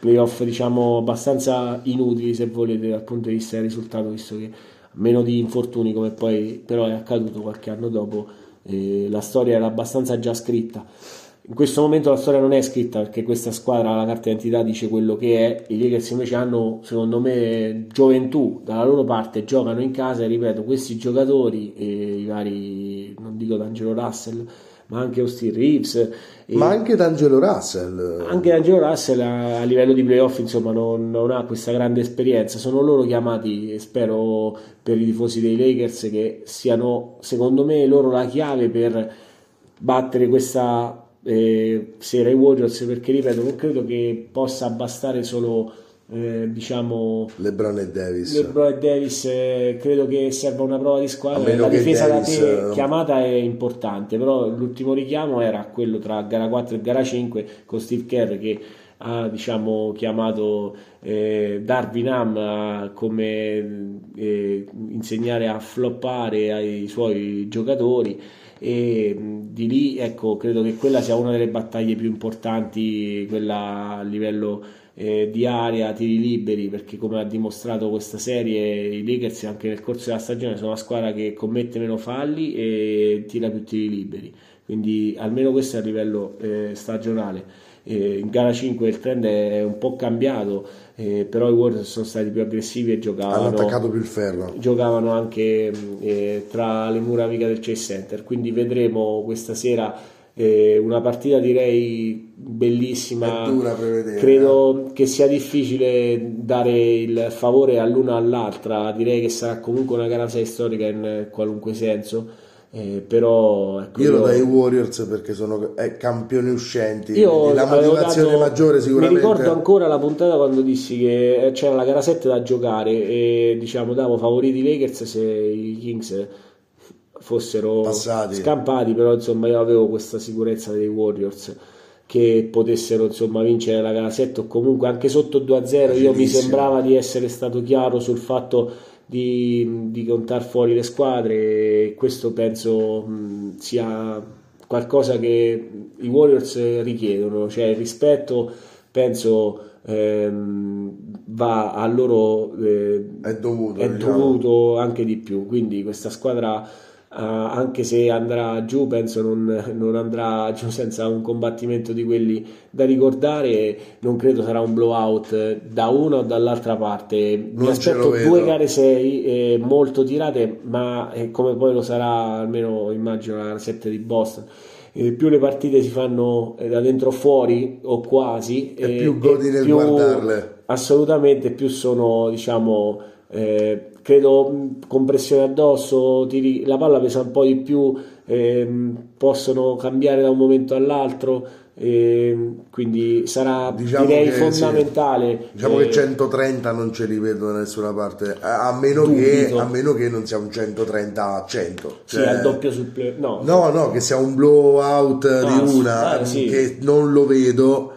playoff diciamo abbastanza inutili se volete dal punto di vista del risultato visto che meno di infortuni come poi però è accaduto qualche anno dopo eh, la storia era abbastanza già scritta. In questo momento la storia non è scritta perché questa squadra la carta d'identità dice quello che è. I Lakers invece hanno secondo me gioventù. Dalla loro parte giocano in casa e ripeto questi giocatori e i vari non dico D'Angelo Russell ma anche Austin Reeves. Ma anche D'Angelo Russell. Anche D'Angelo Russell a, a livello di playoff insomma non, non, ha questa grande esperienza, sono loro chiamati spero per i tifosi dei Lakers che siano secondo me loro la chiave per battere questa eh, sera i Warriors perché ripeto non credo che possa bastare solo eh, diciamo LeBron e Davis. LeBron e Davis eh, credo che serva una prova di squadra. La difesa Davis, da te eh, chiamata è importante però l'ultimo richiamo era quello tra gara 4 e gara 5 con Steve Kerr che ha diciamo, chiamato eh, Darwin Ham come eh, insegnare a floppare ai suoi giocatori e di lì ecco credo che quella sia una delle battaglie più importanti quella a livello eh, di area, tiri liberi, perché come ha dimostrato questa serie i Lakers anche nel corso della stagione sono una squadra che commette meno falli e tira più tiri liberi, quindi almeno questo è a livello eh, stagionale. Eh, in gara 5 il trend è un po' cambiato, eh, però i Warriors sono stati più aggressivi e giocavano, hanno attaccato più il ferro. Giocavano anche eh, tra le mura amiche del Chase Center, quindi vedremo questa sera eh, una partita direi bellissima. Credo eh. che sia difficile dare il favore all'una o all'altra. Direi che sarà comunque una gara 6 storica in qualunque senso. Eh, però ecco, io lo dai Warriors perché sono eh, campioni uscenti io la motivazione dato, maggiore sicuramente mi ricordo ancora la puntata quando dissi che c'era la gara 7 da giocare e diciamo davo favoriti Lakers se i Kings fossero Passati. scampati, però insomma io avevo questa sicurezza dei Warriors che potessero insomma vincere la gara 7 o comunque anche sotto 2-0 io mi sembrava di essere stato chiaro sul fatto di, di contare fuori le squadre e questo penso mh, sia qualcosa che i Warriors richiedono cioè il rispetto penso ehm, va a loro eh, è dovuto, è diciamo. dovuto anche di più quindi questa squadra anche se andrà giù, penso non, non, andrà giù senza un combattimento di quelli da ricordare. Non credo sarà un blowout da una o dall'altra parte. Non Mi aspetto due gare 6 eh, molto tirate, ma eh, come poi lo sarà almeno immagino la 7 di Boston. Eh, più le partite si fanno eh, da dentro fuori o quasi, e più godi nel più, guardarle. Assolutamente, più sono diciamo eh, credo con pressione addosso, tiri, la palla pesa un po' di più, ehm, possono cambiare da un momento all'altro. Ehm, quindi sarà diciamo direi fondamentale. Sì. Diciamo eh, che 130 non ce li vedo da nessuna parte, a meno, che, a meno che, non sia un 130 a 100. Cioè, sì, al doppio sul play. No, no, no, che sia un blowout ah, di una, eh, sì. che non lo vedo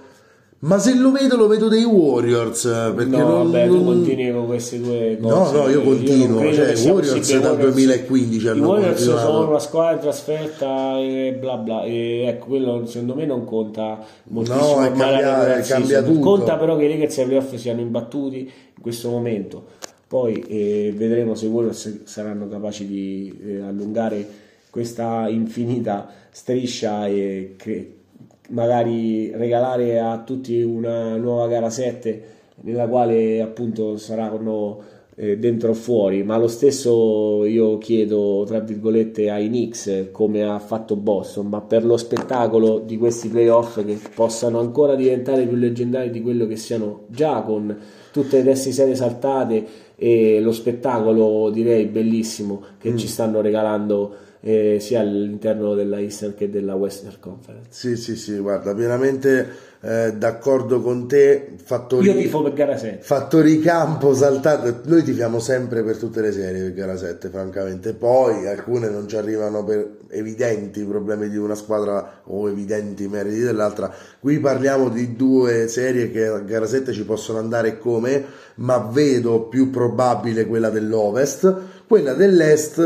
ma se lo vedo, lo vedo dei Warriors. Perché no, non, vabbè, tu continui con queste due cose. No, no, io continuo. Io cioè, Warriors dal 2015 hanno I Warriors sono una squadra in trasferta e bla bla. E ecco, quello secondo me non conta moltissimo. No, è cambia, cambia tutto. Conta però che i Lakers ai playoff siano imbattuti in questo momento. Poi eh, vedremo se i Warriors saranno capaci di eh, allungare questa infinita striscia e cre- magari regalare a tutti una nuova gara 7 nella quale appunto saranno eh, dentro o fuori, ma lo stesso io chiedo tra virgolette ai Knicks come ha fatto Boston, ma per lo spettacolo di questi playoff che possano ancora diventare più leggendari di quello che siano già con tutte le teste serie saltate e lo spettacolo direi bellissimo che mm. ci stanno regalando eh, sia all'interno della Eastern che della Western Conference. Sì, sì, sì, guarda, pienamente eh, d'accordo con te. Fattori, Io tifo per gara 7. Fattori campo saltato. Noi tifiamo sempre per tutte le serie per gara 7, francamente. Poi alcune non ci arrivano per evidenti problemi di una squadra o evidenti meriti dell'altra. Qui parliamo di due serie che a gara 7 ci possono andare come, ma vedo più probabile quella dell'Ovest. Quella dell'Est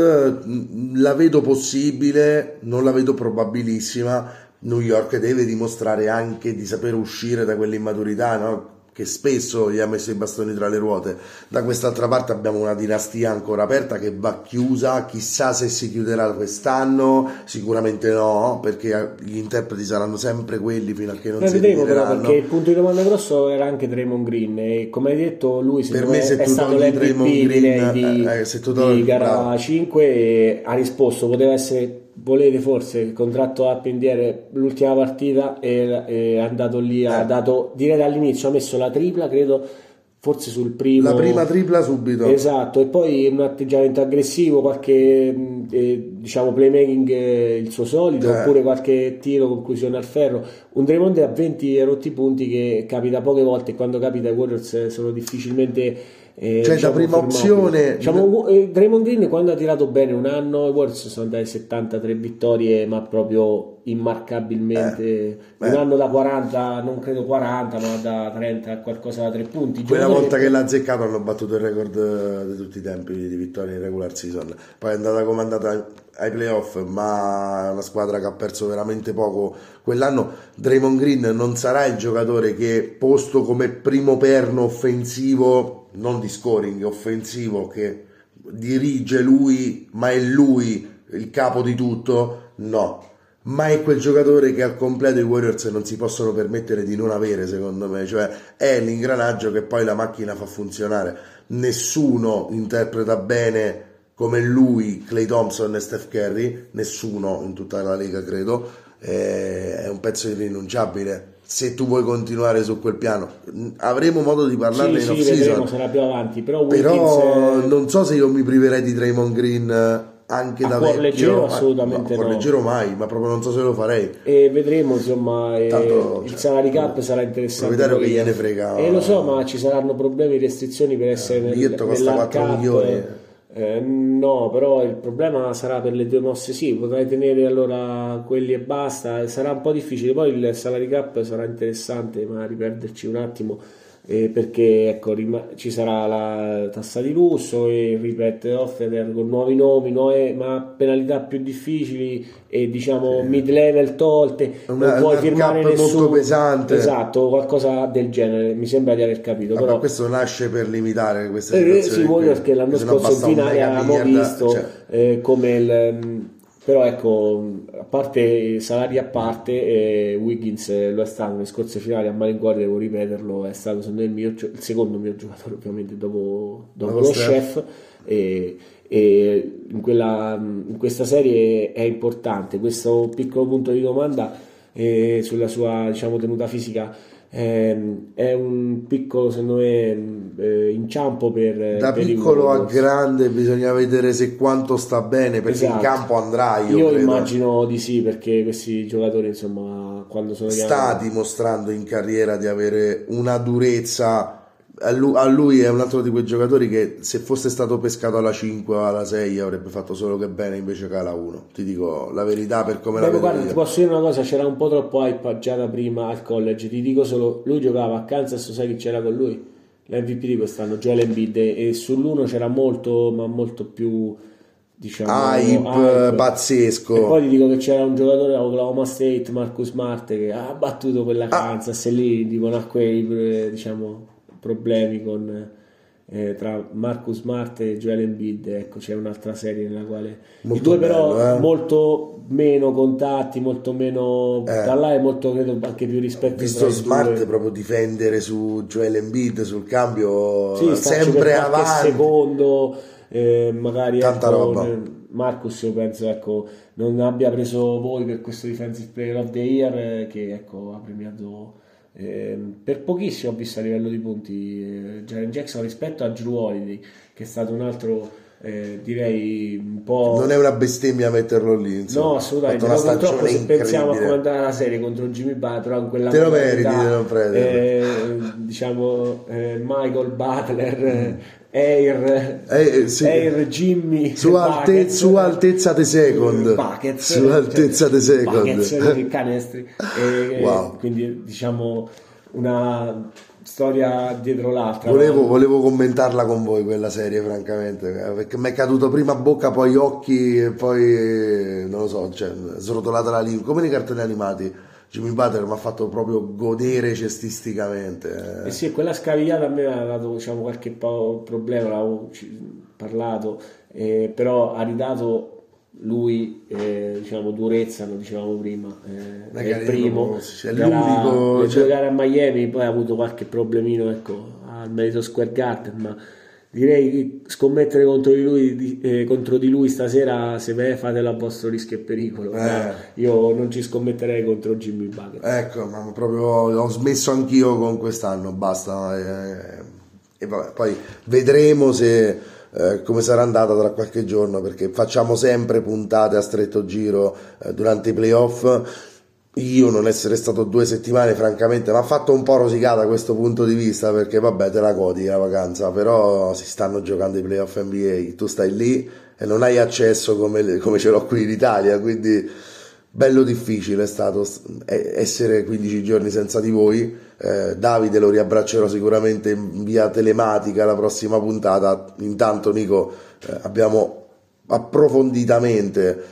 mm, la vedo possibile, non la vedo probabilissima New York deve dimostrare anche di saper uscire da quell'immaturità, no? Che spesso gli ha messo i bastoni tra le ruote. Da quest'altra parte abbiamo una dinastia ancora aperta che va chiusa, chissà se si chiuderà quest'anno, sicuramente no, perché gli interpreti saranno sempre quelli fino a che non Beh, si vedremo però perché il punto di domanda grosso era anche Draymond Green e come hai detto lui per me se è tu stato l'MVP Green, di, eh, se tu togli, di gara bravo. 5 ha risposto, poteva essere volete forse il contratto a pendiere l'ultima partita e è andato lì, ha eh. dato direi dall'inizio, ha messo la tripla, credo forse sul primo. La prima tripla subito. Esatto, e poi un atteggiamento aggressivo, qualche eh, diciamo playmaking eh, il suo solito, eh. oppure qualche tiro, conclusione al ferro. Un Draymond a 20 rotti punti che capita poche volte e quando capita i Warriors sono difficilmente eh, cioè, diciamo, la prima opzione. Diciamo, eh, Draymond Green quando ha tirato bene un anno, i Warriors sono andati 73 vittorie, ma proprio immarcabilmente. Eh, un anno da 40, non credo 40, ma da 30, qualcosa da 3 punti. Quella volta che, che l'ha azzeccato hanno battuto il record di tutti i tempi di vittorie in regular season. Poi è andata come è andata ai playoff, ma è una squadra che ha perso veramente poco quell'anno. Draymond Green non sarà il giocatore che, posto come primo perno offensivo non di scoring, offensivo che dirige lui, ma è lui il capo di tutto, no. Ma è quel giocatore che al completo i Warriors non si possono permettere di non avere, secondo me, cioè è l'ingranaggio che poi la macchina fa funzionare. Nessuno interpreta bene come lui, Clay Thompson e Steph Curry, nessuno in tutta la Lega credo, è un pezzo irrinunciabile se tu vuoi continuare su quel piano. Avremo modo di parlarne sì, in sì, off-season. sarà più avanti, però, però non so se io mi priverei di Draymond Green anche a da vecchio. leggero assolutamente no, no. leggero mai, ma proprio non so se lo farei. E vedremo, insomma, Tanto, il cioè, salary cap sarà interessante. Proprietario che gliene frega. E lo so, ma ci saranno problemi, restrizioni per essere eh, nel, costa 4 milioni. Eh, no, però il problema sarà per le due mosse. Sì, potrai tenere allora quelli e basta. Sarà un po' difficile. Poi il salary cap sarà interessante, ma riperderci un attimo eh, perché ecco, rim- ci sarà la tassa di lusso e repeat offer con nuovi nomi, nuove, ma penalità più difficili e diciamo sì. mid level tolte, una, non puoi firmare nessuno. molto pesante. Esatto, qualcosa del genere, mi sembra di aver capito. Ah, però questo nasce per limitare queste eh, situazioni. Sì, perché l'anno scorso in finale abbiamo visto cioè... eh, come il però ecco, a parte salari a parte, eh, Wiggins eh, lo è stato nelle scorse finali a malincuore, devo ripeterlo, è stato secondo me il, mio, il secondo mio giocatore ovviamente dopo, dopo lo chef. E, e in, quella, in, questa serie è importante. Questo piccolo punto di domanda eh, sulla sua diciamo, tenuta fisica Ehm, è un piccolo secondo me eh, inciampo per da per piccolo a grande bisogna vedere se quanto sta bene perché esatto. in campo andrà io, io immagino di sì perché questi giocatori insomma quando sono sta chiamati... dimostrando in carriera di avere una durezza a lui, a lui, è un altro di quei giocatori che se fosse stato pescato alla 5 o alla 6 avrebbe fatto solo che bene invece che alla 1 ti dico la verità per come Beh, la vedo guarda, ti posso dire una cosa c'era un po' troppo hype già da prima al college. Ti dico solo lui giocava a Kansas sai chi c'era con lui? l'MVP di quest'anno Joel Embiid. E sull'uno c'era molto ma molto più diciamo hype, hype, pazzesco. E poi ti dico che c'era un giocatore a Oklahoma State Marcus Smart che ha battuto quella ah. Kansas ah. e lì tipo nacque diciamo problemi con, eh, tra Marcus Smart e Joel Embiid ecco c'è un'altra serie nella quale molto i due bello, però eh? molto meno contatti molto meno eh. da là è molto credo anche più rispetto visto Smart due. proprio difendere su Joel Embiid sul cambio sì, sempre avanti secondo eh, magari tanta ecco, roba Marcus io penso ecco, non abbia preso voi per questo Defensive Player of the Year eh, che ecco, ha premiato eh, per pochissimo ho visto a livello di punti eh, Jaren Jackson rispetto a Drew Holiday che è stato un altro eh, direi un po'... Non è una bestemmia metterlo lì, insomma. No, assolutamente, una no, purtroppo se pensiamo a come andare la serie contro Jimmy Butler, con quella Te lo meriti di non prendere. Eh, diciamo eh, Michael Butler, mm. Air, eh, sì. Air Jimmy su, alte, su altezza de second Buckets, su altezza de second Buckets, [laughs] canestri wow. quindi diciamo una storia dietro l'altra. Volevo, volevo, commentarla con voi quella serie, francamente, perché mi è caduto prima bocca, poi occhi e poi non lo so, cioè, srotolata la lingua, come nei cartoni animati. Jimmy Butler mi ha fatto proprio godere cestisticamente. Eh sì, quella scavigliata a me ha dato diciamo, qualche problema, l'avevo parlato, eh, però ha ridato lui eh, diciamo durezza lo dicevamo prima eh, è il primo. cioè, l'unico le cioè... giocare a Miami poi ha avuto qualche problemino ecco al Merito Square Garden ma direi che scommettere contro di lui, eh, contro di lui stasera se ve fatelo a vostro rischio e pericolo. Eh. io non ci scommetterei contro Jimmy Bucket ecco ma proprio ho smesso anch'io con quest'anno basta eh, e vabbè, poi vedremo se eh, come sarà andata tra qualche giorno perché facciamo sempre puntate a stretto giro eh, durante i playoff. Io non essere stato due settimane francamente mi ha fatto un po' rosicata questo punto di vista perché vabbè te la godi la vacanza però si stanno giocando i playoff NBA tu stai lì e non hai accesso come, come ce l'ho qui in Italia quindi bello difficile è stato essere 15 giorni senza di voi. Eh, Davide lo riabbraccerò sicuramente via telematica la prossima puntata. Intanto, Nico, eh, abbiamo approfonditamente